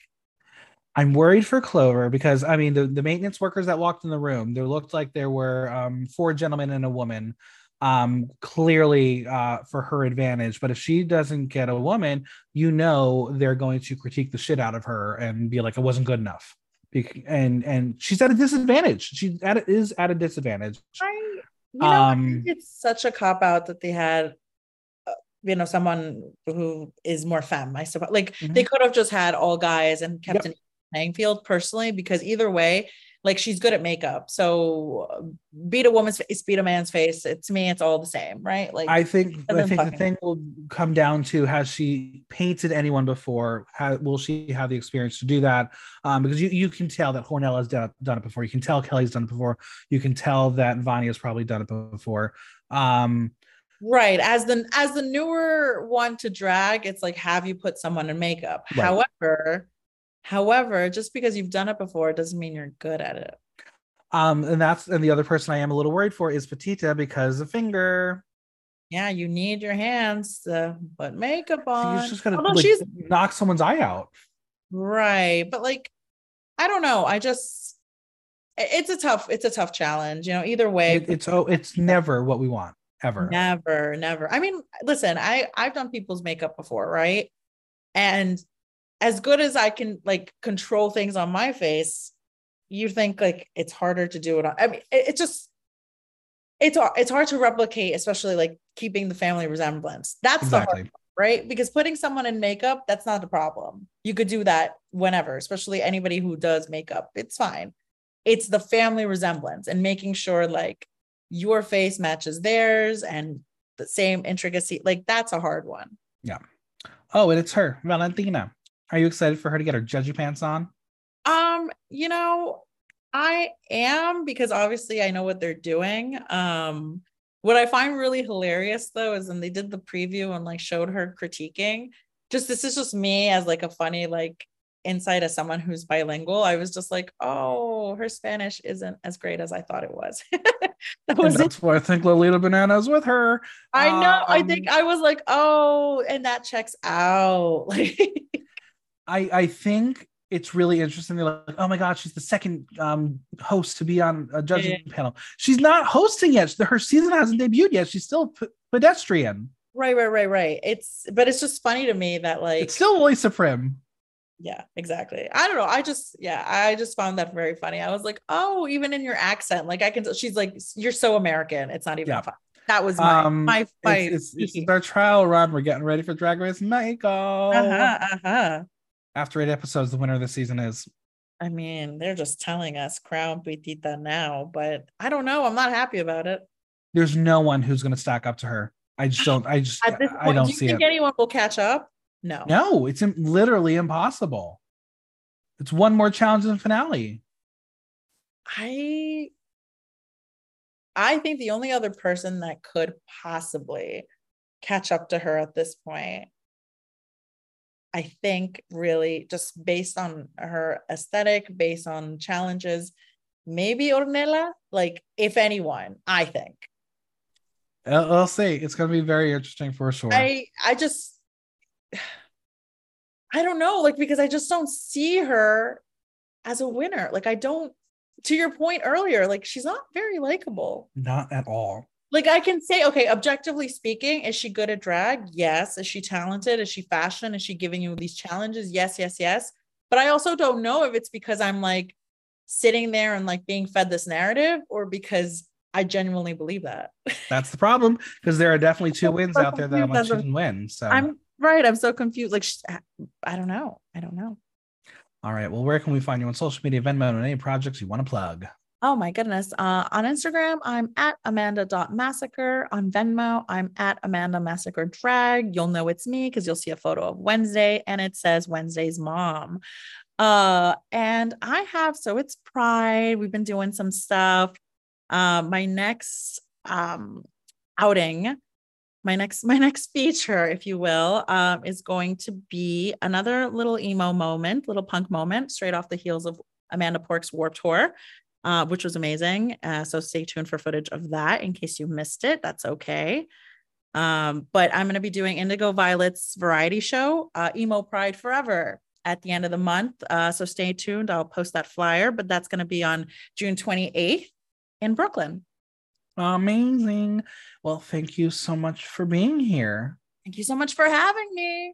I'm worried for Clover because I mean the, the maintenance workers that walked in the room, there looked like there were um, four gentlemen and a woman, um, clearly uh, for her advantage. But if she doesn't get a woman, you know they're going to critique the shit out of her and be like, it wasn't good enough. Bec- And and she's at a disadvantage. She at a, is at a disadvantage. I you know I Um, think it's such a cop out that they had uh, you know someone who is more femme i suppose like Mhm. they could have just had all guys and kept Yep. an playing field personally because either way like she's good at makeup so beat a woman's face beat a man's face it, to me it's all the same right like I think I think the thing will come down to has she painted anyone before? How, will she have the experience to do that? Um, because you, you can tell that Hornella's done, done it before. You can tell Kelly's done it before. You can tell that Vani has probably done it before. Um, right as the as the newer one to drag it's like have you put someone in makeup Right. however however just because you've done it before doesn't mean you're good at it um, and that's and the other person I am a little worried for is Pitita because of finger. yeah you need your hands to put makeup on She's just gonna Although like, she's knock someone's eye out. Right. But like, I don't know. I just, it's a tough, it's a tough challenge, you know, either way. It- it's oh, it's never what we want ever. never, never. I mean, listen, I, I've done people's makeup before, right? And as good as I can like control things on my face, you think like it's harder to do it on, I mean, it, it just, it's, it's hard to replicate, especially like keeping the family resemblance. That's the hard Exactly. right? Because putting someone in makeup, that's not the problem. You could do that whenever, especially anybody who does makeup. It's fine. It's the family resemblance and making sure like your face matches theirs and the same intricacy. Like that's a hard one. Yeah. Oh, and it's her, Valentina. Are you excited for her to get her judgy pants on? Um, you know, I am because obviously I know what they're doing. Um, what I find really hilarious though is when they did the preview and like showed her critiquing. Just this is just me as like a funny like insight as someone who's bilingual. I was just like, oh, her Spanish isn't as great as I thought it was. that was it. that's why I think Lolita Banana's with her. I know. I think Um, I was like, oh, and that checks out. Like, I I think it's really interesting. They're like, oh my god, she's the second um host to be on a judging panel. She's not hosting yet. Her season hasn't debuted yet. She's still p- pedestrian. right, right, right, right. It's, but it's just funny to me that like It's still Lisa Prim. yeah exactly i don't know i just yeah i just found that very funny i was like oh even in your accent like i can tell she's like you're so american it's not even Yeah. fun that was my Um, my, my It's, it's, it's our trial run. We're getting ready for Drag Race Mexico. uh-huh, uh-huh. After eight episodes, the winner of the season is. i mean they're just telling us crown Pitita now but i don't know i'm not happy about it There's no one who's going to stack up to her. I just don't. I just. at this I don't do you see think it. anyone will catch up no No, it's im- literally impossible. It's one more challenge than finale. i i think the only other person that could possibly catch up to her at this point I think really just based on her aesthetic, based on challenges, maybe Hornella, like if anyone, I think. I'll, I'll see. It's going to be very interesting for sure. I I just I don't know, like because I just don't see her as a winner. Like I don't to your point earlier, like she's not very likable. Not at all. Like I can say, okay, objectively speaking, is she good at drag? Yes. Is she talented? Is she fashion? Is she giving you these challenges? Yes, yes, yes. But I also don't know if it's because I'm like sitting there and like being fed this narrative or because I genuinely believe that. That's the problem because there are definitely two so wins out there that I'm like, she didn't win. So, I'm right. I'm so confused. Like, I don't know. I don't know. all right. Well, where can we find you on social media, Venmo, and any projects you want to plug? Oh my goodness. Uh, on Instagram, I'm at Amanda.massacre. On Venmo, I'm at Amanda Massacre Drag. You'll know it's me because you'll see a photo of Wednesday and it says Wednesday's mom. Uh, and I have, so it's Pride. We've been doing some stuff. Uh, my next um, outing, my next my next feature, if you will, um, is going to be another little emo moment, little punk moment, straight off the heels of Amanda Pork's Warp Tour uh, which was amazing. Uh, so stay tuned for footage of that in case you missed it. That's okay. Um, but I'm going to be doing Indigo Violet's variety show, uh, Emo Pride Forever, at the end of the month. Uh, so stay tuned. I'll post that flyer, but that's going to be on June 28th in Brooklyn. Amazing. Well, thank you so much for being here. Thank you so much for having me.